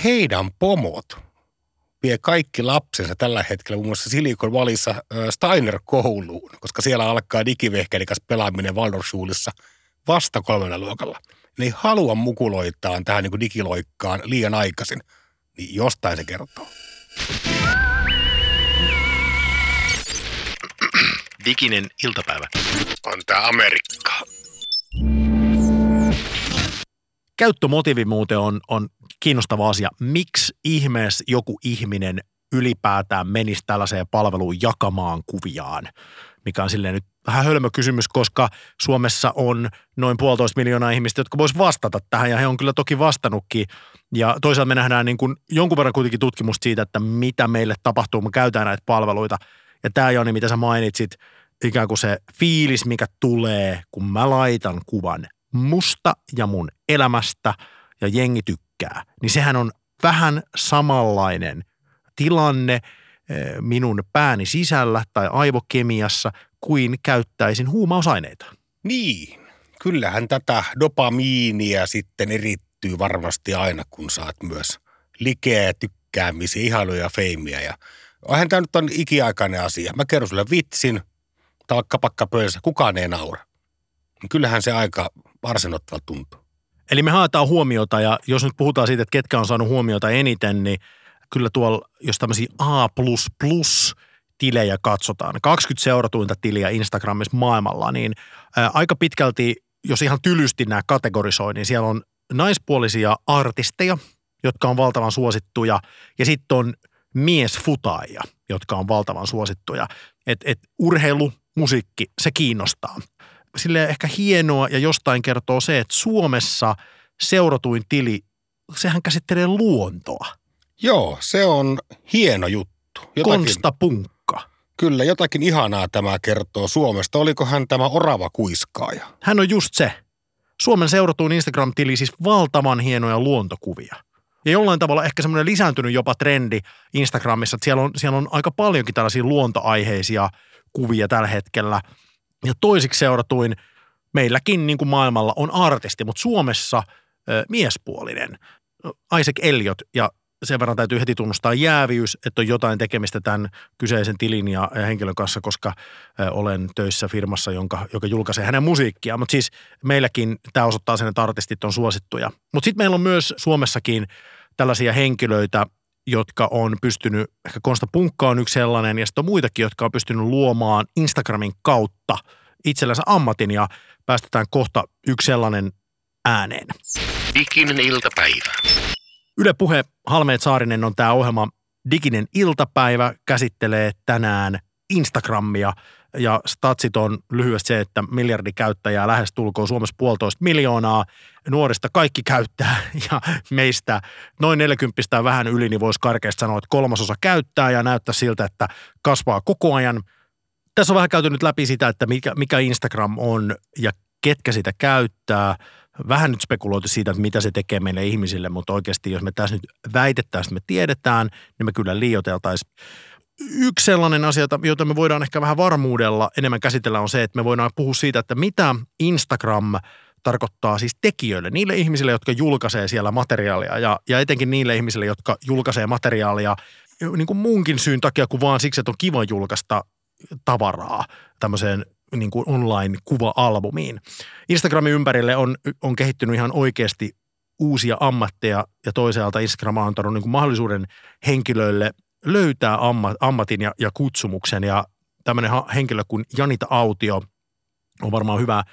heidän pomot vie kaikki lapsensa tällä hetkellä muun muassa Silikon valissa Steiner-kouluun, koska siellä alkaa digivehkelikas pelaaminen Waldorfschulissa vasta kolmella luokalla. Ne ei halua mukuloitaan tähän niin digiloikkaan liian aikaisin, niin jostain se kertoo. Diginen iltapäivä. On tää Amerikka. Käyttömotiivi muuten on, on kiinnostava asia. Miksi ihmeessä joku ihminen ylipäätään menisi tällaiseen palveluun jakamaan kuviaan? Mikä on silleen nyt vähän hölmö kysymys, koska Suomessa on noin puolitoista miljoonaa ihmistä, jotka vois vastata tähän ja he on kyllä toki vastannutkin. Ja toisaalta me nähdään niin kuin jonkun verran kuitenkin tutkimusta siitä, että mitä meille tapahtuu, kun me käytetään näitä palveluita. Ja tämä Joni, mitä sä mainitsit, ikään kuin se fiilis, mikä tulee, kun mä laitan kuvan musta ja mun elämästä ja jengi tykkää, niin sehän on vähän samanlainen tilanne eh, minun pääni sisällä tai aivokemiassa kuin käyttäisin huumausaineita. Niin, kyllähän tätä dopamiinia sitten erittyy varmasti aina, kun saat myös likeä, tykkäämisiä, ihailuja ja feimiä. Ja onhan tämä nyt on ikiaikainen asia. Mä kerron sulle vitsin, talkkapakka pöydässä, kukaan ei naura. Kyllähän se aika varsinottavalta tuntuu. Eli me haetaan huomiota ja jos nyt puhutaan siitä, että ketkä on saanut huomiota eniten, niin kyllä tuolla, jos tämmöisiä A++ tilejä katsotaan, 20 seuratuinta tiliä Instagramissa maailmalla, niin aika pitkälti, jos ihan tylysti nämä kategorisoi, niin siellä on naispuolisia artisteja, jotka on valtavan suosittuja, ja sitten on miesfutaajia, jotka on valtavan suosittuja. Et, et urheilu, musiikki, se kiinnostaa. Sille ehkä hienoa ja jostain kertoo se, että Suomessa seuratuin tili, sehän käsittelee luontoa. Joo, se on hieno juttu. Jotakin, Konsta Punkka. Kyllä, jotakin ihanaa tämä kertoo Suomesta. Olikohan tämä orava kuiskaaja? Hän on just se. Suomen seuratuin Instagram-tili siis valtavan hienoja luontokuvia. Ja jollain tavalla ehkä semmoinen lisääntynyt jopa trendi Instagramissa, että siellä on, siellä on aika paljonkin tällaisia luontoaiheisia kuvia tällä hetkellä. Ja toisiksi seuratuin meilläkin niin kuin maailmalla on artisti, mutta Suomessa ö, miespuolinen. Isaac Elliot ja sen verran täytyy heti tunnustaa jääviys, että on jotain tekemistä tämän kyseisen tilin ja, henkilön kanssa, koska olen töissä firmassa, jonka, joka julkaisee hänen musiikkia. Mutta siis meilläkin tämä osoittaa sen, että artistit on suosittuja. Mutta sitten meillä on myös Suomessakin tällaisia henkilöitä, jotka on pystynyt, ehkä Konsta Punkka on yksi sellainen, ja sitten on muitakin, jotka on pystynyt luomaan Instagramin kautta itsellänsä ammatin, ja päästetään kohta yksi sellainen ääneen. Diginen iltapäivä. Yle Puhe Halmeet Saarinen on tämä ohjelma Diginen iltapäivä, käsittelee tänään Instagramia ja statsit on lyhyesti se, että miljardi käyttäjää lähes tulkoon Suomessa puolitoista miljoonaa. Nuorista kaikki käyttää ja meistä noin 40 vähän yli, niin voisi karkeasti sanoa, että kolmasosa käyttää ja näyttää siltä, että kasvaa koko ajan. Tässä on vähän käyty nyt läpi sitä, että mikä, mikä Instagram on ja ketkä sitä käyttää. Vähän nyt spekuloitu siitä, että mitä se tekee meille ihmisille, mutta oikeasti jos me tässä nyt väitettäisiin, että me tiedetään, niin me kyllä liioteltaisiin. Yksi sellainen asia, jota me voidaan ehkä vähän varmuudella enemmän käsitellä on se, että me voidaan puhua siitä, että mitä Instagram tarkoittaa siis tekijöille, niille ihmisille, jotka julkaisee siellä materiaalia ja, ja etenkin niille ihmisille, jotka julkaisee materiaalia niin kuin muunkin syyn takia kuin vaan siksi, että on kiva julkaista tavaraa tämmöiseen niin kuin online-kuva-albumiin. Instagramin ympärille on, on kehittynyt ihan oikeasti uusia ammatteja ja toisaalta Instagram on antanut niin kuin mahdollisuuden henkilöille löytää ammatin ja, ja kutsumuksen ja tämmöinen henkilö kuin Janita Autio on varmaan hyvä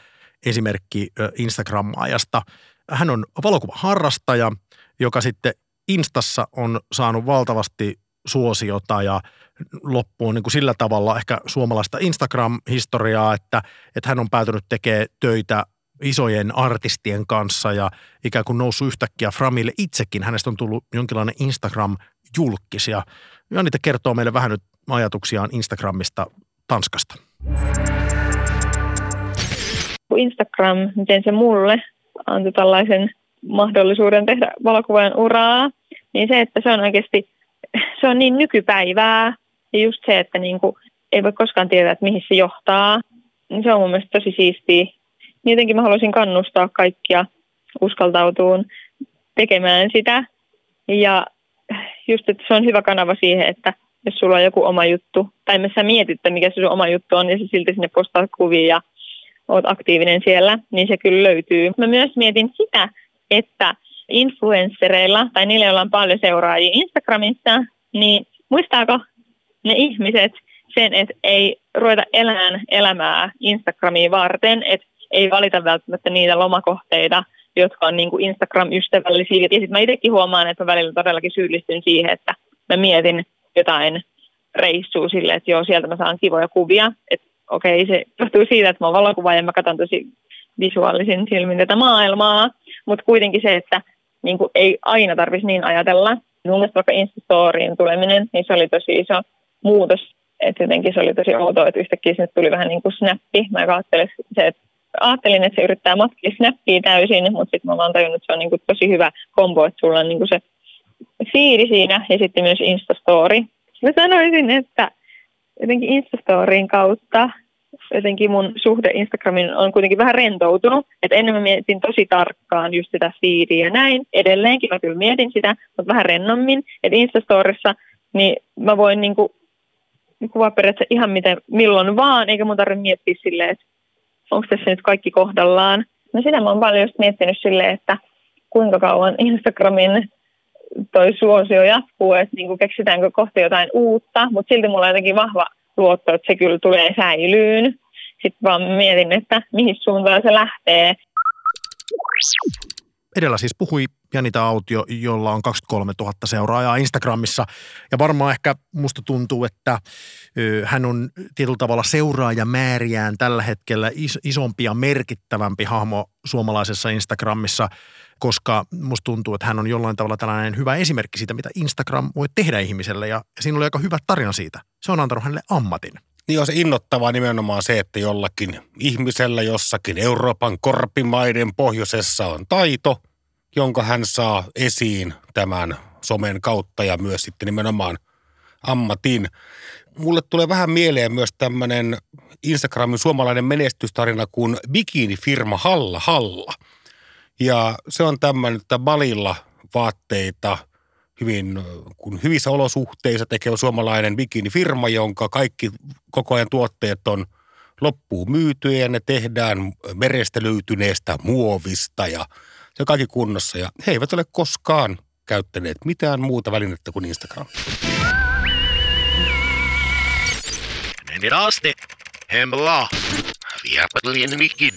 esimerkki Instagram-ajasta. Hän on valokuvaharrastaja, joka sitten Instassa on saanut valtavasti suosiota ja loppuun niin kuin sillä tavalla ehkä suomalaista Instagram-historiaa, että, että hän on päätynyt tekemään töitä isojen artistien kanssa ja ikään kuin noussut yhtäkkiä Framille itsekin. Hänestä on tullut jonkinlainen Instagram-julkis ja Janita kertoo meille vähän nyt ajatuksiaan Instagramista Tanskasta. Instagram, miten se mulle antoi tällaisen mahdollisuuden tehdä valokuvan uraa, niin se, että se on oikeasti, se on niin nykypäivää ja just se, että niin kuin, ei voi koskaan tietää, että mihin se johtaa, niin se on mun mielestä tosi siistiä. Niin jotenkin mä haluaisin kannustaa kaikkia uskaltautuun tekemään sitä ja just, että se on hyvä kanava siihen, että jos sulla on joku oma juttu, tai me sä mietit, että mikä se sun oma juttu on, ja sä silti sinne postaat kuvia ja oot aktiivinen siellä, niin se kyllä löytyy. Mä myös mietin sitä, että influenssereilla tai niillä, joilla on paljon seuraajia Instagramissa, niin muistaako ne ihmiset sen, että ei ruveta elämään elämää Instagramiin varten, että ei valita välttämättä niitä lomakohteita, jotka on niin kuin Instagram-ystävällisiä. Ja sitten mä itsekin huomaan, että mä välillä todellakin syyllistyn siihen, että mä mietin jotain reissua sille, että joo, sieltä mä saan kivoja kuvia. Että okei, se johtuu siitä, että mä oon valokuvaaja ja mä katson tosi visuaalisin silmin tätä maailmaa. Mutta kuitenkin se, että niin kuin ei aina tarvitsisi niin ajatella. Mun mielestä vaikka Instastoriin tuleminen, niin se oli tosi iso muutos. Että jotenkin se oli tosi outoa, että yhtäkkiä sinne tuli vähän niin kuin snappi. Mä ajattelin, se, että ajattelin, että se yrittää matkia snappia täysin, mutta sitten mä vaan tajunnut, että se on niin kuin tosi hyvä kombo, että sulla on niin kuin se fiili siinä ja sitten myös Instastory. Mä sanoisin, että jotenkin Instastoryin kautta jotenkin mun suhde Instagramin on kuitenkin vähän rentoutunut. Että ennen mä mietin tosi tarkkaan just sitä feedia ja näin. Edelleenkin mä kyllä mietin sitä, mutta vähän rennommin. Että Instastorissa niin mä voin niinku kuvaa periaatteessa ihan miten, milloin vaan, eikä mun tarvitse miettiä silleen, että onko tässä nyt kaikki kohdallaan. No sitä mä oon paljon just miettinyt silleen, että kuinka kauan Instagramin toi suosio jatkuu, että niin keksitäänkö kohta jotain uutta, mutta silti mulla on jotenkin vahva luotto, että se kyllä tulee säilyyn. Sitten vaan mietin, että mihin suuntaan se lähtee. Edellä siis puhui Janita Autio, jolla on 23 000 seuraajaa Instagramissa. Ja varmaan ehkä musta tuntuu, että hän on tietyllä tavalla seuraajamääriään tällä hetkellä isompi ja merkittävämpi hahmo suomalaisessa Instagramissa, koska musta tuntuu, että hän on jollain tavalla tällainen hyvä esimerkki siitä, mitä Instagram voi tehdä ihmiselle. Ja siinä oli aika hyvä tarina siitä. Se on antanut hänelle ammatin. Niin on se innottavaa nimenomaan se, että jollakin ihmisellä jossakin Euroopan korpimaiden pohjoisessa on taito – jonka hän saa esiin tämän somen kautta ja myös sitten nimenomaan ammatin. Mulle tulee vähän mieleen myös tämmöinen Instagramin suomalainen menestystarina kuin bikini-firma Halla Halla. Ja se on tämmöinen, että Balilla vaatteita hyvin, kun hyvissä olosuhteissa tekee suomalainen bikini-firma, jonka kaikki koko ajan tuotteet on loppuun myytyjä ja ne tehdään merestä löytyneestä muovista ja – ja kaikki kunnossa. Ja he eivät ole koskaan käyttäneet mitään muuta välinettä kuin Instagram. Men asti, hemla, viapatulien mikin.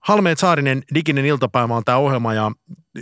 Halmeet Saarinen, diginen iltapäivä on tämä ohjelma ja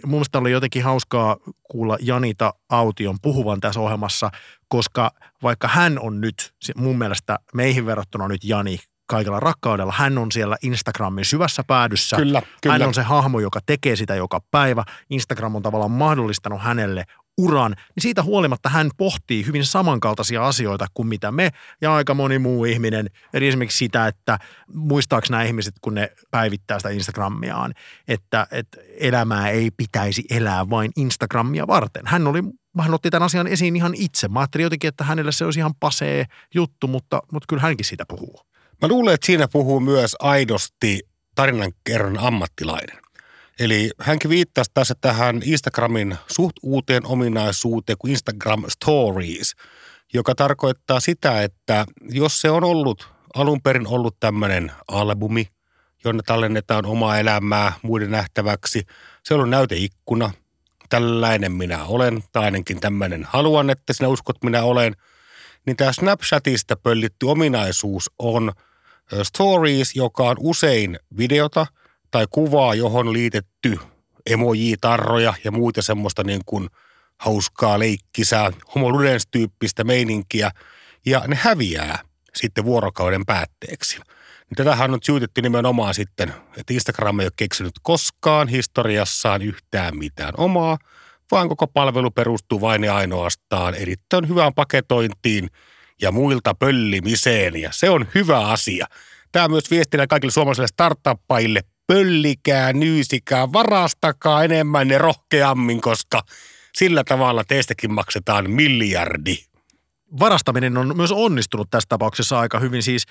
mun mielestä oli jotenkin hauskaa kuulla Janita Aution puhuvan tässä ohjelmassa, koska vaikka hän on nyt, mun mielestä meihin verrattuna nyt Jani kaikella rakkaudella. Hän on siellä Instagramin syvässä päädyssä. Kyllä, kyllä. Hän on se hahmo, joka tekee sitä joka päivä. Instagram on tavallaan mahdollistanut hänelle uran, niin siitä huolimatta hän pohtii hyvin samankaltaisia asioita kuin mitä me ja aika moni muu ihminen. Eli esimerkiksi sitä, että muistaako nämä ihmiset, kun ne päivittää sitä Instagramiaan, että, että elämää ei pitäisi elää vain Instagramia varten. Hän oli hän otti tämän asian esiin ihan itse. Mä ajattelin jotenkin, että hänelle se olisi ihan pasee juttu, mutta, mutta kyllä hänkin siitä puhuu. Mä luulen, että siinä puhuu myös aidosti tarinankerron ammattilainen. Eli hänkin viittasi tässä tähän Instagramin suht uuteen ominaisuuteen kuin Instagram Stories, joka tarkoittaa sitä, että jos se on ollut alun perin ollut tämmöinen albumi, jonne tallennetaan omaa elämää muiden nähtäväksi, se on näyteikkuna, tällainen minä olen, tai ainakin tämmöinen haluan, että sinä uskot minä olen – niin tämä Snapchatista pöllitty ominaisuus on Stories, joka on usein videota tai kuvaa, johon liitetty emoji-tarroja ja muita semmoista niin kuin hauskaa leikkisää, homoludens-tyyppistä meininkiä, ja ne häviää sitten vuorokauden päätteeksi. Niin tätähän on syytetty nimenomaan sitten, että Instagram ei ole keksinyt koskaan historiassaan yhtään mitään omaa, vaan koko palvelu perustuu vain ja ainoastaan erittäin hyvään paketointiin ja muilta pöllimiseen, ja se on hyvä asia. Tämä myös viestinä kaikille suomalaisille startuppaille, pöllikää, nyysikää, varastakaa enemmän ja rohkeammin, koska sillä tavalla teistäkin maksetaan miljardi. Varastaminen on myös onnistunut tässä tapauksessa aika hyvin siis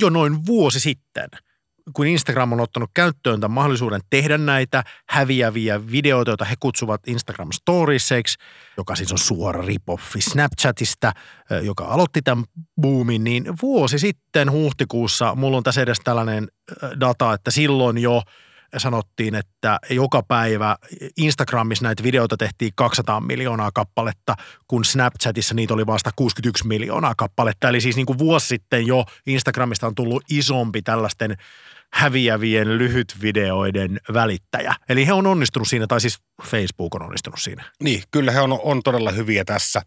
jo noin vuosi sitten – kun Instagram on ottanut käyttöön tämän mahdollisuuden tehdä näitä häviäviä videoita, joita he kutsuvat Instagram Storiesiksi, joka siis on suora ripoffi Snapchatista, joka aloitti tämän boomin, niin vuosi sitten huhtikuussa, mulla on tässä edes tällainen data, että silloin jo sanottiin, että joka päivä Instagramissa näitä videoita tehtiin 200 miljoonaa kappaletta, kun Snapchatissa niitä oli vasta 61 miljoonaa kappaletta. Eli siis niin kuin vuosi sitten jo Instagramista on tullut isompi tällaisten häviävien lyhytvideoiden välittäjä. Eli he on onnistunut siinä, tai siis Facebook on onnistunut siinä. Niin, kyllä he on, on todella hyviä tässä.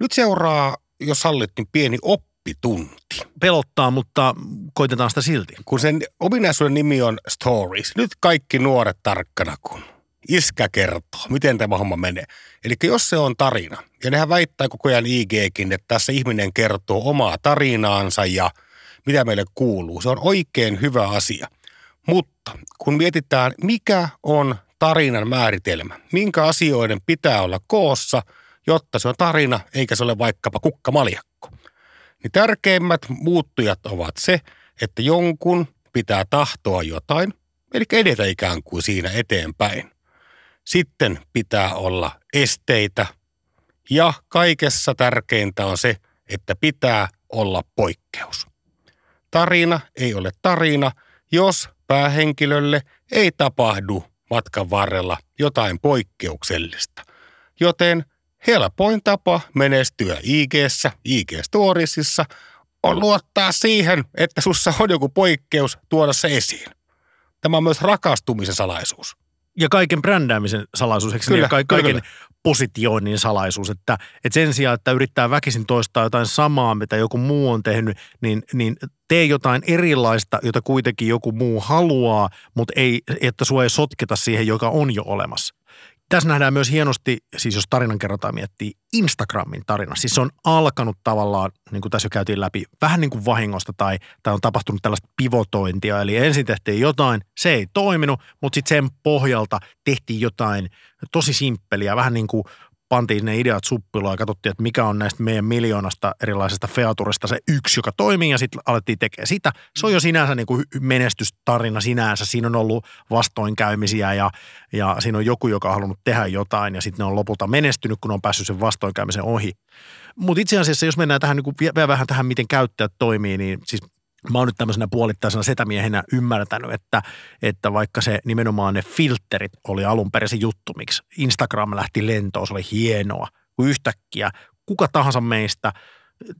Nyt seuraa, jos sallit, niin pieni oppitunti. Pelottaa, mutta koitetaan sitä silti. Kun sen ominaisuuden nimi on Stories. Nyt kaikki nuoret tarkkana, kun iskä kertoo, miten tämä homma menee. Eli jos se on tarina, ja nehän väittää koko ajan IGkin, että tässä ihminen kertoo omaa tarinaansa ja – mitä meille kuuluu. Se on oikein hyvä asia. Mutta kun mietitään, mikä on tarinan määritelmä, minkä asioiden pitää olla koossa, jotta se on tarina, eikä se ole vaikkapa kukkamaljakko. Niin tärkeimmät muuttujat ovat se, että jonkun pitää tahtoa jotain, eli edetä ikään kuin siinä eteenpäin. Sitten pitää olla esteitä ja kaikessa tärkeintä on se, että pitää olla poikkeus. Tarina ei ole tarina, jos päähenkilölle ei tapahdu matkan varrella jotain poikkeuksellista. Joten helpoin tapa menestyä IG-ssä, IG-storiesissa on luottaa siihen, että sussa on joku poikkeus tuoda se esiin. Tämä on myös rakastumisen salaisuus ja kaiken brändäämisen salaisuus, eikö kyllä, niin? Ka- kaiken kyllä. positioinnin salaisuus, että, että sen sijaan, että yrittää väkisin toistaa jotain samaa, mitä joku muu on tehnyt, niin, niin tee jotain erilaista, jota kuitenkin joku muu haluaa, mutta ei, että sua ei sotketa siihen, joka on jo olemassa. Tässä nähdään myös hienosti, siis jos tarinan kerrotaan miettii, Instagramin tarina. Siis se on alkanut tavallaan, niin kuin tässä jo käytiin läpi, vähän niin kuin vahingosta tai, tai on tapahtunut tällaista pivotointia. Eli ensin tehtiin jotain, se ei toiminut, mutta sitten sen pohjalta tehtiin jotain tosi simppeliä, vähän niin kuin pantiin ne ideat suppiloon ja katsottiin, että mikä on näistä meidän miljoonasta erilaisesta featurista se yksi, joka toimii ja sitten alettiin tekemään sitä. Se on jo sinänsä niin kuin menestystarina sinänsä. Siinä on ollut vastoinkäymisiä ja, ja siinä on joku, joka on halunnut tehdä jotain ja sitten ne on lopulta menestynyt, kun on päässyt sen vastoinkäymisen ohi. Mutta itse asiassa, jos mennään tähän niin kuin vielä vähän tähän, miten käyttäjät toimii, niin siis mä oon nyt tämmöisenä puolittaisena setämiehenä ymmärtänyt, että, että vaikka se nimenomaan ne filterit oli alun perin se juttu, miksi Instagram lähti lentoon, se oli hienoa, kun yhtäkkiä kuka tahansa meistä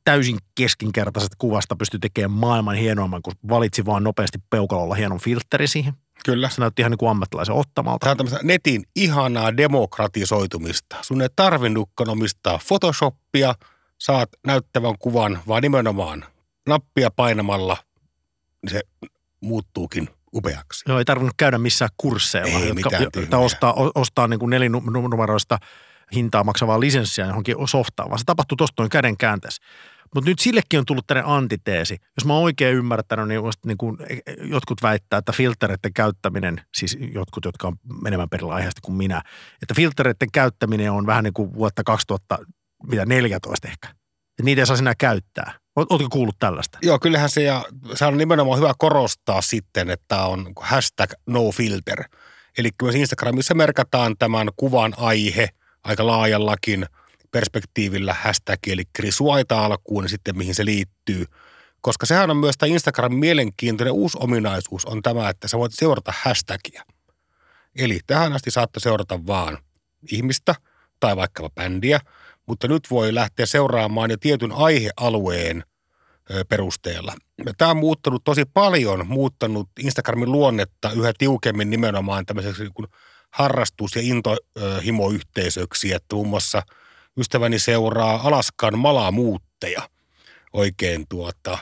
täysin keskinkertaisesta kuvasta pystyi tekemään maailman hienoimman, kun valitsi vaan nopeasti peukalolla hienon filteri siihen. Kyllä. Se näytti ihan niin kuin ammattilaisen ottamalta. Tämä on tämmöistä netin ihanaa demokratisoitumista. Sun ei tarvinnutkaan omistaa Photoshopia, saat näyttävän kuvan, vaan nimenomaan nappia painamalla niin se muuttuukin upeaksi. Joo, ei tarvinnut käydä missään kursseilla, Ei jotka, mitään jotka ostaa, ostaa niin kuin nelinumeroista hintaa maksavaa lisenssiä johonkin softaan, vaan se tapahtui tuosta noin käden käänteessä. Mutta nyt sillekin on tullut tämmöinen antiteesi. Jos mä oon oikein ymmärtänyt, niin, niin kuin jotkut väittää, että filtereiden käyttäminen, siis jotkut, jotka on enemmän perillä aiheesta kuin minä, että filtereiden käyttäminen on vähän niin kuin vuotta 2014 ehkä. Että niitä ei saa enää käyttää. Ootko kuullut tällaista? Joo, kyllähän se, ja se on nimenomaan hyvä korostaa sitten, että on hashtag no filter. Eli myös Instagramissa merkataan tämän kuvan aihe aika laajallakin perspektiivillä hashtag, eli risuaita alkuun ja sitten mihin se liittyy. Koska sehän on myös tämä Instagramin mielenkiintoinen uusi ominaisuus on tämä, että sä voit seurata hashtagia. Eli tähän asti saattoi seurata vaan ihmistä tai vaikkapa bändiä, mutta nyt voi lähteä seuraamaan jo tietyn aihealueen perusteella. Tämä on muuttanut tosi paljon, muuttanut Instagramin luonnetta yhä tiukemmin nimenomaan tämmöiseksi niin kuin harrastus- ja intohimoyhteisöksi, että muun muassa ystäväni seuraa Alaskan malamuutteja oikein tuota,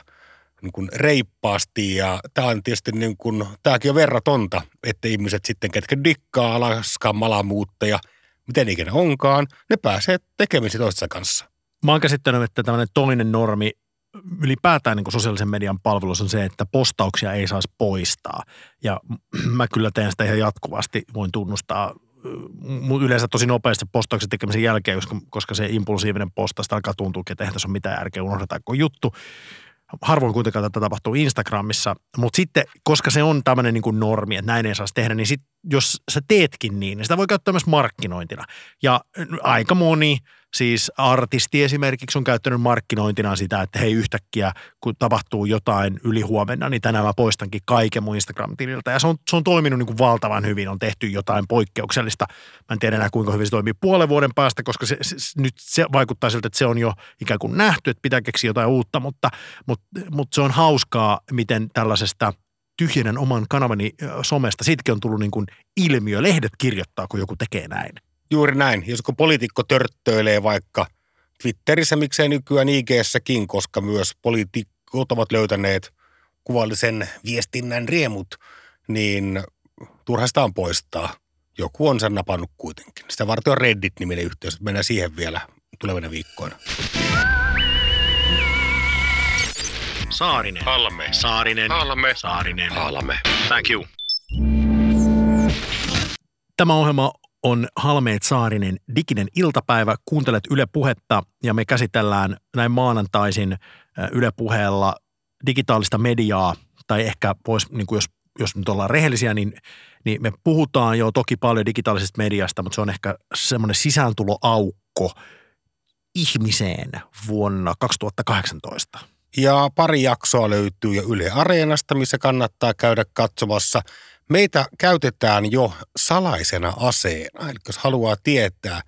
niin kuin reippaasti ja tämä on tietysti niin kuin, tämäkin on verratonta, että ihmiset sitten, ketkä dikkaa Alaskan malamuutteja, miten ikinä onkaan, ne pääsee tekemisiin toistensa kanssa. Mä oon käsittänyt, että tämmöinen toinen normi ylipäätään niin sosiaalisen median palvelus on se, että postauksia ei saisi poistaa. Ja mä kyllä teen sitä ihan jatkuvasti, voin tunnustaa yleensä tosi nopeasti postauksen tekemisen jälkeen, koska se impulsiivinen postasta alkaa tuntua, että eihän tässä ole mitään järkeä, unohdetaanko juttu. Harvoin kuitenkaan tätä tapahtuu Instagramissa, mutta sitten, koska se on tämmöinen niin normi, että näin ei saisi tehdä, niin sit, jos sä teetkin niin, niin sitä voi käyttää myös markkinointina. Ja aika moni – Siis artisti esimerkiksi on käyttänyt markkinointina sitä, että hei yhtäkkiä, kun tapahtuu jotain yli huomenna, niin tänään mä poistankin kaiken mun Instagram-tililtä. Ja se on, se on toiminut niin kuin valtavan hyvin, on tehty jotain poikkeuksellista. Mä en tiedä enää kuinka hyvin se toimii puolen vuoden päästä, koska se, se, nyt se vaikuttaa siltä, että se on jo ikään kuin nähty, että pitää keksiä jotain uutta, mutta, mutta, mutta se on hauskaa, miten tällaisesta tyhjennän oman kanavani somesta. Siitäkin on tullut niin kuin ilmiö. Lehdet kirjoittaa, kun joku tekee näin. Juuri näin. Jos kun poliitikko törttöilee vaikka Twitterissä, miksei nykyään IG-säkin, koska myös poliitikot ovat löytäneet kuvallisen viestinnän riemut, niin turha sitä on poistaa. Joku on sen napannut kuitenkin. Sitä varten on Reddit-niminen yhteys. Mennään siihen vielä tulevina viikkoina. Saarinen. Halme. Saarinen. Halme. Saarinen. Halme. Thank you. Tämä ohjelma on Halmeet Saarinen diginen iltapäivä. Kuuntelet Yle Puhetta ja me käsitellään näin maanantaisin Yle Puheella digitaalista mediaa tai ehkä pois, niin kuin jos, jos nyt ollaan rehellisiä, niin, niin me puhutaan jo toki paljon digitaalisesta mediasta, mutta se on ehkä semmoinen sisääntuloaukko ihmiseen vuonna 2018. Ja pari jaksoa löytyy jo Yle Areenasta, missä kannattaa käydä katsomassa – Meitä käytetään jo salaisena aseena, eli jos haluaa tietää,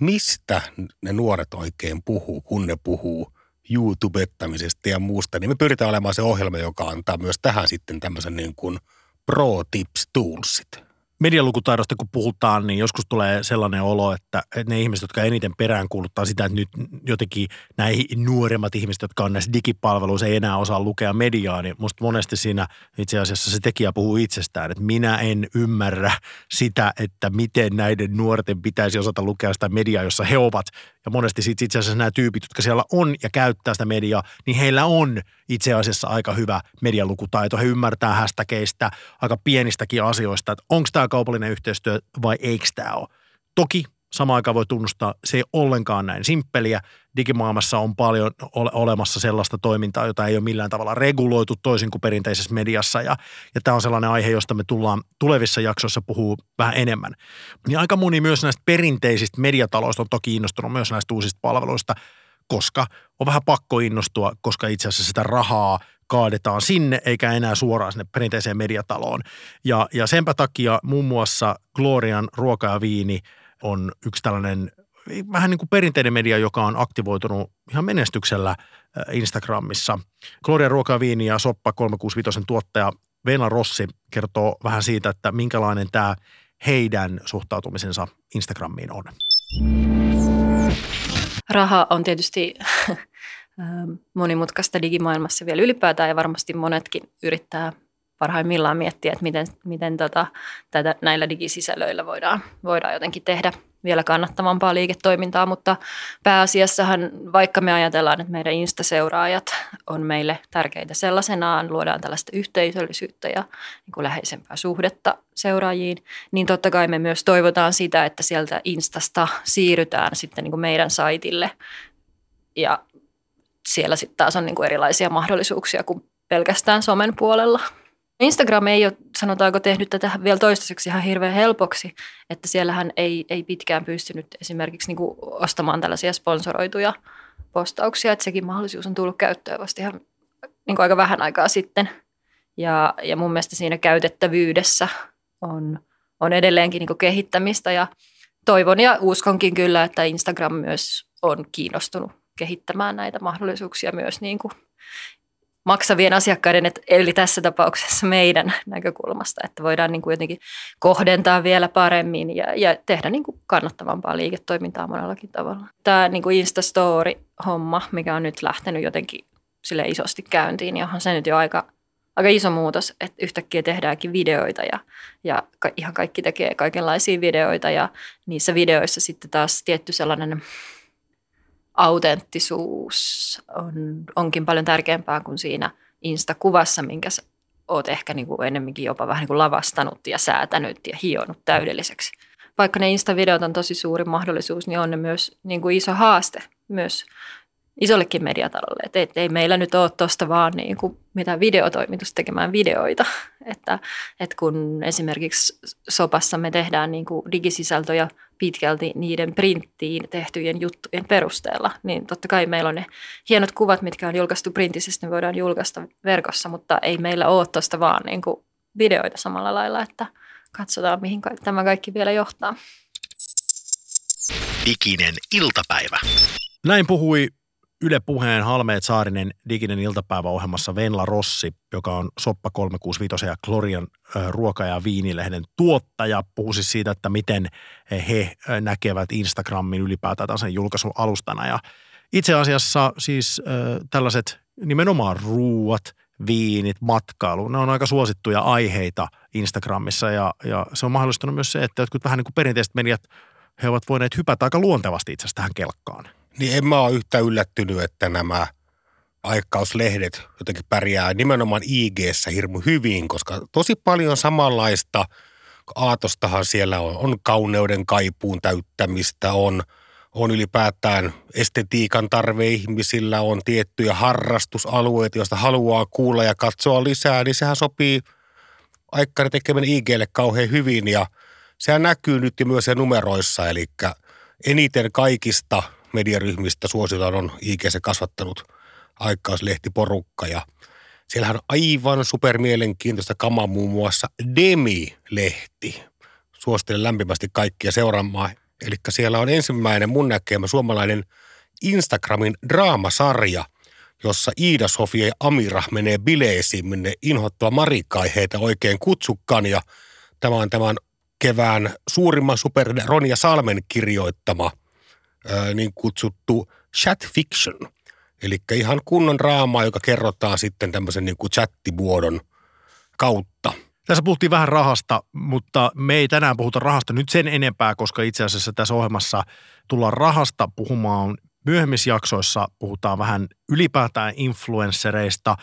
mistä ne nuoret oikein puhuu, kun ne puhuu YouTubettamisesta ja muusta, niin me pyritään olemaan se ohjelma, joka antaa myös tähän sitten tämmöisen niin kuin pro tips toolsit medialukutaidosta kun puhutaan, niin joskus tulee sellainen olo, että ne ihmiset, jotka eniten peräänkuuluttaa sitä, että nyt jotenkin nämä nuoremmat ihmiset, jotka on näissä digipalveluissa, ei enää osaa lukea mediaa, niin musta monesti siinä itse asiassa se tekijä puhuu itsestään, että minä en ymmärrä sitä, että miten näiden nuorten pitäisi osata lukea sitä mediaa, jossa he ovat. Ja monesti sitten itse asiassa nämä tyypit, jotka siellä on ja käyttää sitä mediaa, niin heillä on itse asiassa aika hyvä medialukutaito. He ymmärtää hästäkeistä, aika pienistäkin asioista, että onko tämä kaupallinen yhteistyö vai eikö tämä ole. Toki samaan aikaan voi tunnustaa, se ei ollenkaan näin simppeliä. Digimaailmassa on paljon ole, olemassa sellaista toimintaa, jota ei ole millään tavalla reguloitu toisin kuin perinteisessä mediassa. Ja, ja tämä on sellainen aihe, josta me tullaan tulevissa jaksoissa puhuu vähän enemmän. Ja aika moni myös näistä perinteisistä mediataloista on toki innostunut myös näistä uusista palveluista, koska on vähän pakko innostua, koska itse asiassa sitä rahaa kaadetaan sinne, eikä enää suoraan sinne perinteiseen mediataloon. Ja, ja senpä takia muun muassa Glorian ruoka ja viini on yksi tällainen vähän niin kuin perinteinen media, joka on aktivoitunut ihan menestyksellä äh, Instagramissa. Glorian ruoka ja viini ja Soppa 365 tuottaja Veena Rossi kertoo vähän siitä, että minkälainen tämä heidän suhtautumisensa Instagramiin on. Raha on tietysti monimutkaista digimaailmassa vielä ylipäätään ja varmasti monetkin yrittää parhaimmillaan miettiä, että miten, miten tota, tätä, näillä digisisällöillä voidaan, voidaan jotenkin tehdä vielä kannattavampaa liiketoimintaa, mutta pääasiassahan vaikka me ajatellaan, että meidän Insta-seuraajat on meille tärkeitä sellaisenaan, luodaan tällaista yhteisöllisyyttä ja niin kuin läheisempää suhdetta seuraajiin, niin totta kai me myös toivotaan sitä, että sieltä Instasta siirrytään sitten niin kuin meidän saitille. Ja siellä sitten taas on niin kuin erilaisia mahdollisuuksia kuin pelkästään somen puolella. Instagram ei ole, sanotaanko, tehnyt tätä vielä toistaiseksi ihan hirveän helpoksi, että siellähän ei, ei pitkään pystynyt esimerkiksi niin kuin ostamaan tällaisia sponsoroituja postauksia, että sekin mahdollisuus on tullut käyttöön vasta ihan niin kuin aika vähän aikaa sitten. Ja, ja mun mielestä siinä käytettävyydessä on, on edelleenkin niin kuin kehittämistä ja toivon ja uskonkin kyllä, että Instagram myös on kiinnostunut kehittämään näitä mahdollisuuksia myös niin kuin maksavien asiakkaiden, eli tässä tapauksessa meidän näkökulmasta, että voidaan niin kuin jotenkin kohdentaa vielä paremmin ja, ja tehdä niin kuin kannattavampaa liiketoimintaa monellakin tavalla. Tämä niin kuin Instastory-homma, mikä on nyt lähtenyt jotenkin sille isosti käyntiin, niin onhan se nyt jo aika, aika iso muutos, että yhtäkkiä tehdäänkin videoita ja, ja ihan kaikki tekee kaikenlaisia videoita ja niissä videoissa sitten taas tietty sellainen autenttisuus on, onkin paljon tärkeämpää kuin siinä Insta-kuvassa, minkä sä oot ehkä niin kuin ennemminkin jopa vähän niin kuin lavastanut ja säätänyt ja hionut täydelliseksi. Vaikka ne Insta-videot on tosi suuri mahdollisuus, niin on ne myös niin kuin iso haaste myös isollekin mediatalolle. Että et ei meillä nyt ole tuosta vaan niin kuin mitään videotoimitusta tekemään videoita. Että, että kun esimerkiksi sopassa me tehdään niin kuin digisisältöjä pitkälti niiden printtiin tehtyjen juttujen perusteella, niin totta kai meillä on ne hienot kuvat, mitkä on julkaistu printisesti, ne voidaan julkaista verkossa, mutta ei meillä ole tuosta vaan niin kuin videoita samalla lailla, että katsotaan mihin tämä kaikki vielä johtaa. Diginen iltapäivä. Näin puhui Yle Puheen Halmeet Saarinen diginen iltapäiväohjelmassa Venla Rossi, joka on Soppa 365 ja Glorian ö, ruoka- ja viinilehden tuottaja. Puhui siis siitä, että miten he näkevät Instagramin ylipäätään sen julkaisun alustana. Ja itse asiassa siis ö, tällaiset nimenomaan ruuat, viinit, matkailu, ne on aika suosittuja aiheita Instagramissa ja, ja se on mahdollistanut myös se, että jotkut vähän niin kuin perinteiset mediat, he ovat voineet hypätä aika luontevasti itse asiassa tähän kelkkaan. Niin en mä ole yhtä yllättynyt, että nämä aikkauslehdet jotenkin pärjää nimenomaan ig hirmu hyvin, koska tosi paljon samanlaista aatostahan siellä on. On kauneuden kaipuun täyttämistä, on, on ylipäätään estetiikan tarve ihmisillä, on tiettyjä harrastusalueita, joista haluaa kuulla ja katsoa lisää, niin sehän sopii aikkari tekeminen IGlle kauhean hyvin ja sehän näkyy nyt jo myös numeroissa, eli eniten kaikista mediaryhmistä suositaan on IGC kasvattanut aikauslehtiporukka ja siellähän on aivan supermielenkiintoista kamaa muun muassa Demi-lehti. Suosittelen lämpimästi kaikkia seuraamaan. Eli siellä on ensimmäinen mun näkemä suomalainen Instagramin draamasarja, jossa Iida, Sofia ja Amira menee bileisiin, minne inhottava Marikka ei heitä oikein kutsukkaan. Ja tämä on tämän kevään suurimman super Ronja Salmen kirjoittama ää, niin kutsuttu chat fiction. Eli ihan kunnon raamaa, joka kerrotaan sitten tämmöisen niin kuin chattivuodon kautta. Tässä puhuttiin vähän rahasta, mutta me ei tänään puhuta rahasta nyt sen enempää, koska itse asiassa tässä ohjelmassa tullaan rahasta puhumaan myöhemmissä jaksoissa. Puhutaan vähän ylipäätään influenssereista,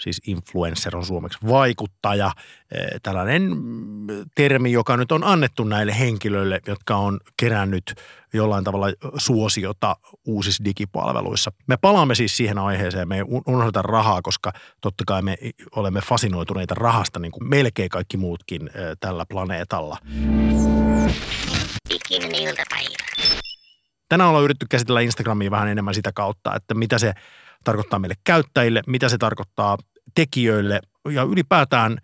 siis influencer on suomeksi vaikuttaja, eh, tällainen mm, termi, joka nyt on annettu näille henkilöille, jotka on kerännyt jollain tavalla suosiota uusissa digipalveluissa. Me palaamme siis siihen aiheeseen, me ei unohdeta rahaa, koska totta kai me olemme fasinoituneita rahasta, niin kuin melkein kaikki muutkin eh, tällä planeetalla. Tänään ollaan yritetty käsitellä Instagramia vähän enemmän sitä kautta, että mitä se tarkoittaa meille käyttäjille, mitä se tarkoittaa tekijöille ja ylipäätään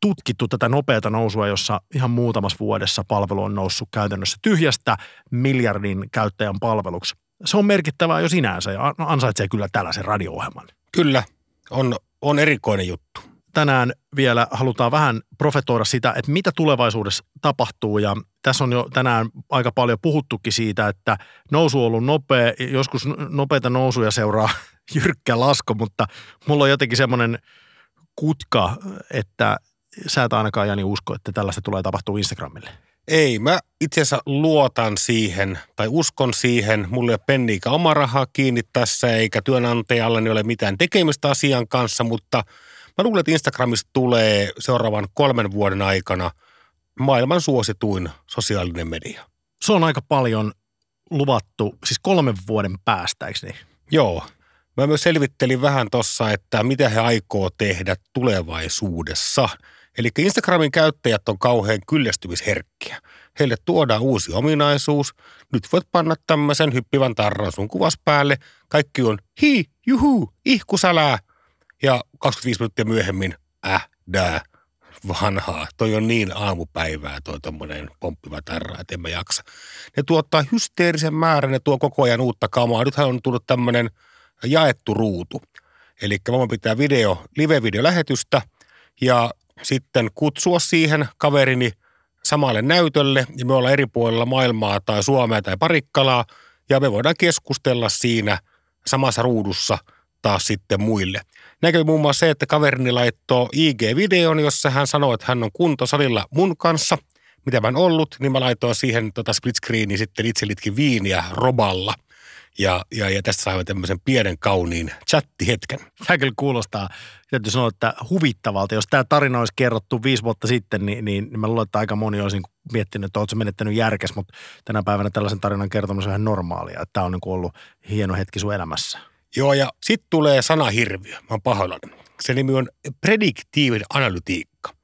tutkittu tätä nopeata nousua, jossa ihan muutamassa vuodessa palvelu on noussut käytännössä tyhjästä miljardin käyttäjän palveluksi. Se on merkittävää jo sinänsä ja ansaitsee kyllä tällaisen radio-ohjelman. Kyllä, on, on erikoinen juttu. Tänään vielä halutaan vähän profetoida sitä, että mitä tulevaisuudessa tapahtuu ja tässä on jo tänään aika paljon puhuttukin siitä, että nousu on ollut nopea, joskus nopeita nousuja seuraa jyrkkä lasku, mutta mulla on jotenkin semmoinen kutka, että sä et ainakaan Jani usko, että tällaista tulee tapahtua Instagramille. Ei, mä itse asiassa luotan siihen tai uskon siihen. Mulla ei ole penniikä oma rahaa kiinni tässä eikä työnantajallani ole mitään tekemistä asian kanssa, mutta mä luulen, että Instagramista tulee seuraavan kolmen vuoden aikana maailman suosituin sosiaalinen media. Se on aika paljon luvattu, siis kolmen vuoden päästä, eikö niin? Joo. Mä myös selvittelin vähän tuossa, että mitä he aikoo tehdä tulevaisuudessa. Eli Instagramin käyttäjät on kauhean kyllästymisherkkiä. Heille tuodaan uusi ominaisuus. Nyt voit panna tämmöisen hyppivän tarran sun kuvas päälle. Kaikki on hi, juhu, ihkusälää. Ja 25 minuuttia myöhemmin, äh, dää, vanhaa. Toi on niin aamupäivää toi tommonen pomppiva tarra, että en mä jaksa. Ne tuottaa hysteerisen määrän, ne tuo koko ajan uutta kamaa. Nythän on tullut tämmöinen jaettu ruutu. Eli mä pitää video, live-videolähetystä ja sitten kutsua siihen kaverini samalle näytölle ja me ollaan eri puolilla maailmaa tai Suomea tai Parikkalaa ja me voidaan keskustella siinä samassa ruudussa taas sitten muille. Näkyy muun muassa se, että kaverini laittoi IG-videon, jossa hän sanoi, että hän on kuntosalilla mun kanssa. Mitä mä en ollut, niin mä laitoin siihen tota split screeniin sitten itselitkin viiniä roballa – ja, ja, ja tästä saimme tämmöisen pienen kauniin chattihetken. Tämä kyllä kuulostaa, täytyy sanoa, että huvittavalta. Jos tämä tarina olisi kerrottu viisi vuotta sitten, niin, niin, niin mä luulen, että aika moni olisi niinku miettinyt, että oletko menettänyt järkes, mutta tänä päivänä tällaisen tarinan kertomus on ihan normaalia. Että tämä on niin ollut hieno hetki sun elämässä. Joo, ja sitten tulee sana hirviö. Mä oon pahoillani. Se nimi on prediktiivinen analytiikka.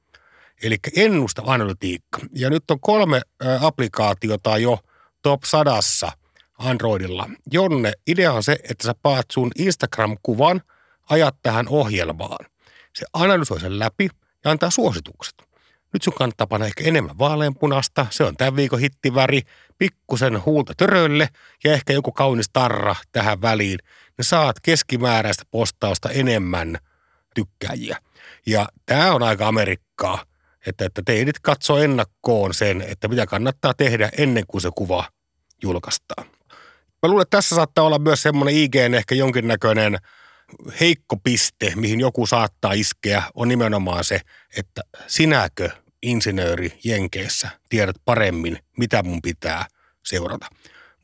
Eli ennustava analytiikka. Ja nyt on kolme applikaatiota jo top sadassa – Androidilla. Jonne, idea on se, että sä paat sun Instagram-kuvan, ajat tähän ohjelmaan. Se analysoi sen läpi ja antaa suositukset. Nyt sun kannattaa panna ehkä enemmän vaaleanpunasta, se on tämän viikon hittiväri, pikkusen huulta törölle ja ehkä joku kaunis tarra tähän väliin. Niin saat keskimääräistä postausta enemmän tykkääjiä. Ja tämä on aika Amerikkaa, että, että teidit katsoo ennakkoon sen, että mitä kannattaa tehdä ennen kuin se kuva julkaistaan. Mä luulen, että tässä saattaa olla myös semmoinen IGN ehkä jonkinnäköinen heikko piste, mihin joku saattaa iskeä, on nimenomaan se, että sinäkö insinööri Jenkeissä tiedät paremmin, mitä mun pitää seurata.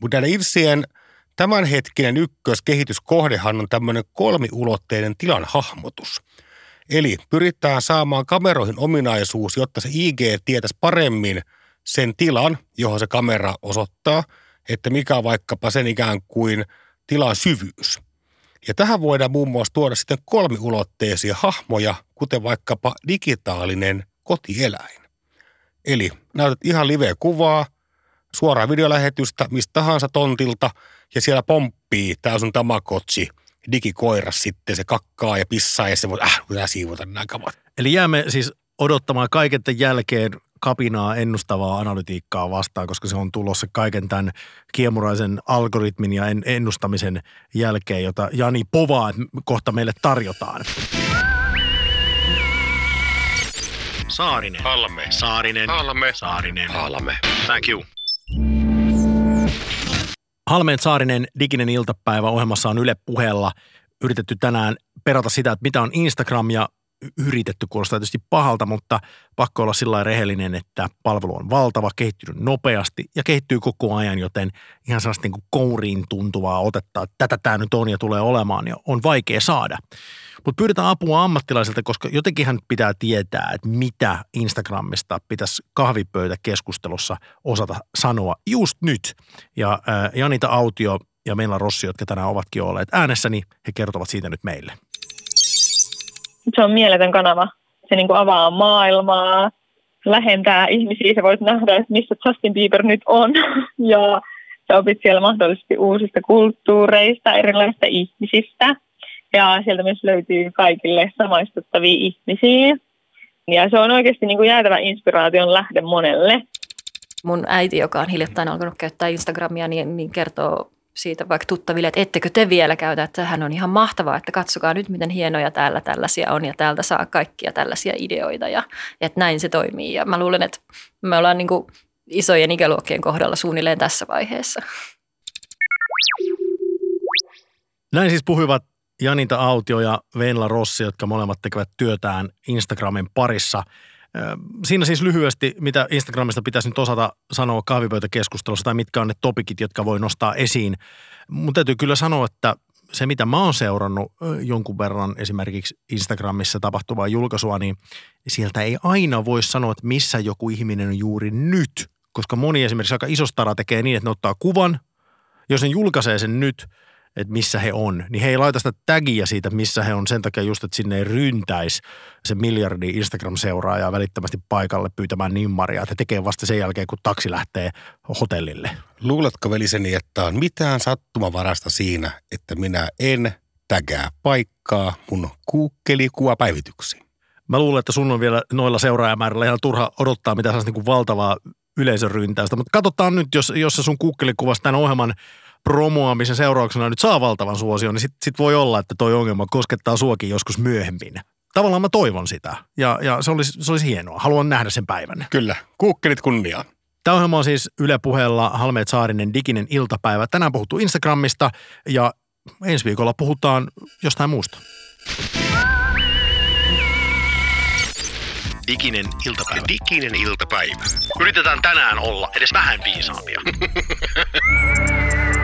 Mutta näiden Insien tämänhetkinen ykköskehityskohdehan on tämmöinen kolmiulotteinen tilan hahmotus. Eli pyritään saamaan kameroihin ominaisuus, jotta se IG tietäisi paremmin sen tilan, johon se kamera osoittaa – että mikä on vaikkapa sen ikään kuin tilan syvyys. Ja tähän voidaan muun muassa tuoda sitten kolmiulotteisia hahmoja, kuten vaikkapa digitaalinen kotieläin. Eli näytät ihan live-kuvaa, suoraa videolähetystä mistä tahansa tontilta ja siellä pomppii tämä sun tamakotsi digikoiras sitten, se kakkaa ja pissaa ja se voi, äh, pitää siivota nämä kavat. Eli jäämme siis odottamaan kaiken jälkeen kapinaa ennustavaa analytiikkaa vastaan, koska se on tulossa kaiken tämän kiemuraisen algoritmin ja ennustamisen jälkeen, jota Jani povaa kohta meille tarjotaan. Saarinen. Halme. Saarinen. Halme. Saarinen. Halme. Thank you. Halmeen Saarinen diginen iltapäivä ohjelmassa on Yle puheella. Yritetty tänään perata sitä, että mitä on Instagram ja yritetty kuulostaa tietysti pahalta, mutta pakko olla sillä rehellinen, että palvelu on valtava, kehittynyt nopeasti ja kehittyy koko ajan, joten ihan sellaista niin kuin kouriin tuntuvaa otetta, että tätä tämä nyt on ja tulee olemaan, niin on vaikea saada. Mutta pyydetään apua ammattilaisilta, koska jotenkinhan pitää tietää, että mitä Instagramista pitäisi kahvipöytäkeskustelussa osata sanoa just nyt. Ja äh, Janita Autio ja Meillä Rossi, jotka tänään ovatkin olleet äänessä, niin he kertovat siitä nyt meille se on mieletön kanava. Se niin kuin avaa maailmaa, lähentää ihmisiä. Sä voit nähdä, että missä Justin Bieber nyt on. ja sä opit siellä mahdollisesti uusista kulttuureista, erilaisista ihmisistä. Ja sieltä myös löytyy kaikille samaistuttavia ihmisiä. Ja se on oikeasti niin kuin jäätävä inspiraation lähde monelle. Mun äiti, joka on hiljattain alkanut käyttää Instagramia, niin, niin kertoo siitä vaikka tuttaville, että ettekö te vielä käytä, että hän on ihan mahtavaa, että katsokaa nyt miten hienoja täällä tällaisia on ja täältä saa kaikkia tällaisia ideoita ja että näin se toimii. Ja mä luulen, että me ollaan niin kuin isojen ikäluokkien kohdalla suunnilleen tässä vaiheessa. Näin siis puhuivat Janita Autio ja Venla Rossi, jotka molemmat tekevät työtään Instagramin parissa – Siinä siis lyhyesti, mitä Instagramista pitäisi nyt osata sanoa kahvipöytäkeskustelussa tai mitkä on ne topikit, jotka voi nostaa esiin. Mutta täytyy kyllä sanoa, että se mitä mä oon seurannut jonkun verran esimerkiksi Instagramissa tapahtuvaa julkaisua, niin sieltä ei aina voi sanoa, että missä joku ihminen on juuri nyt. Koska moni esimerkiksi aika iso tekee niin, että ne ottaa kuvan, jos ne julkaisee sen nyt – että missä he on, niin he ei laita sitä tagia siitä, missä he on sen takia just, että sinne ei ryntäisi se miljardi Instagram-seuraajaa välittömästi paikalle pyytämään nimmaria, että tekee vasta sen jälkeen, kun taksi lähtee hotellille. Luuletko veliseni, että on mitään sattumavarasta siinä, että minä en tägää paikkaa mun Google-kuvapäivityksiin? Mä luulen, että sun on vielä noilla seuraajamäärillä ihan turha odottaa mitään niin kuin valtavaa yleisön ryntäystä, mutta katsotaan nyt, jos, jos sun kuvasi tämän ohjelman promoamisen seurauksena nyt saa valtavan suosion, niin sitten sit voi olla, että toi ongelma koskettaa suokin joskus myöhemmin. Tavallaan mä toivon sitä ja, ja se, olisi, se olisi hienoa. Haluan nähdä sen päivän. Kyllä, kuukkelit kunniaan. Tämä ohjelma on siis Yle puheella Halmeet Saarinen diginen iltapäivä. Tänään puhuttu Instagramista ja ensi viikolla puhutaan jostain muusta. Diginen iltapäivä. Diginen iltapäivä. Yritetään tänään olla edes vähän viisaampia.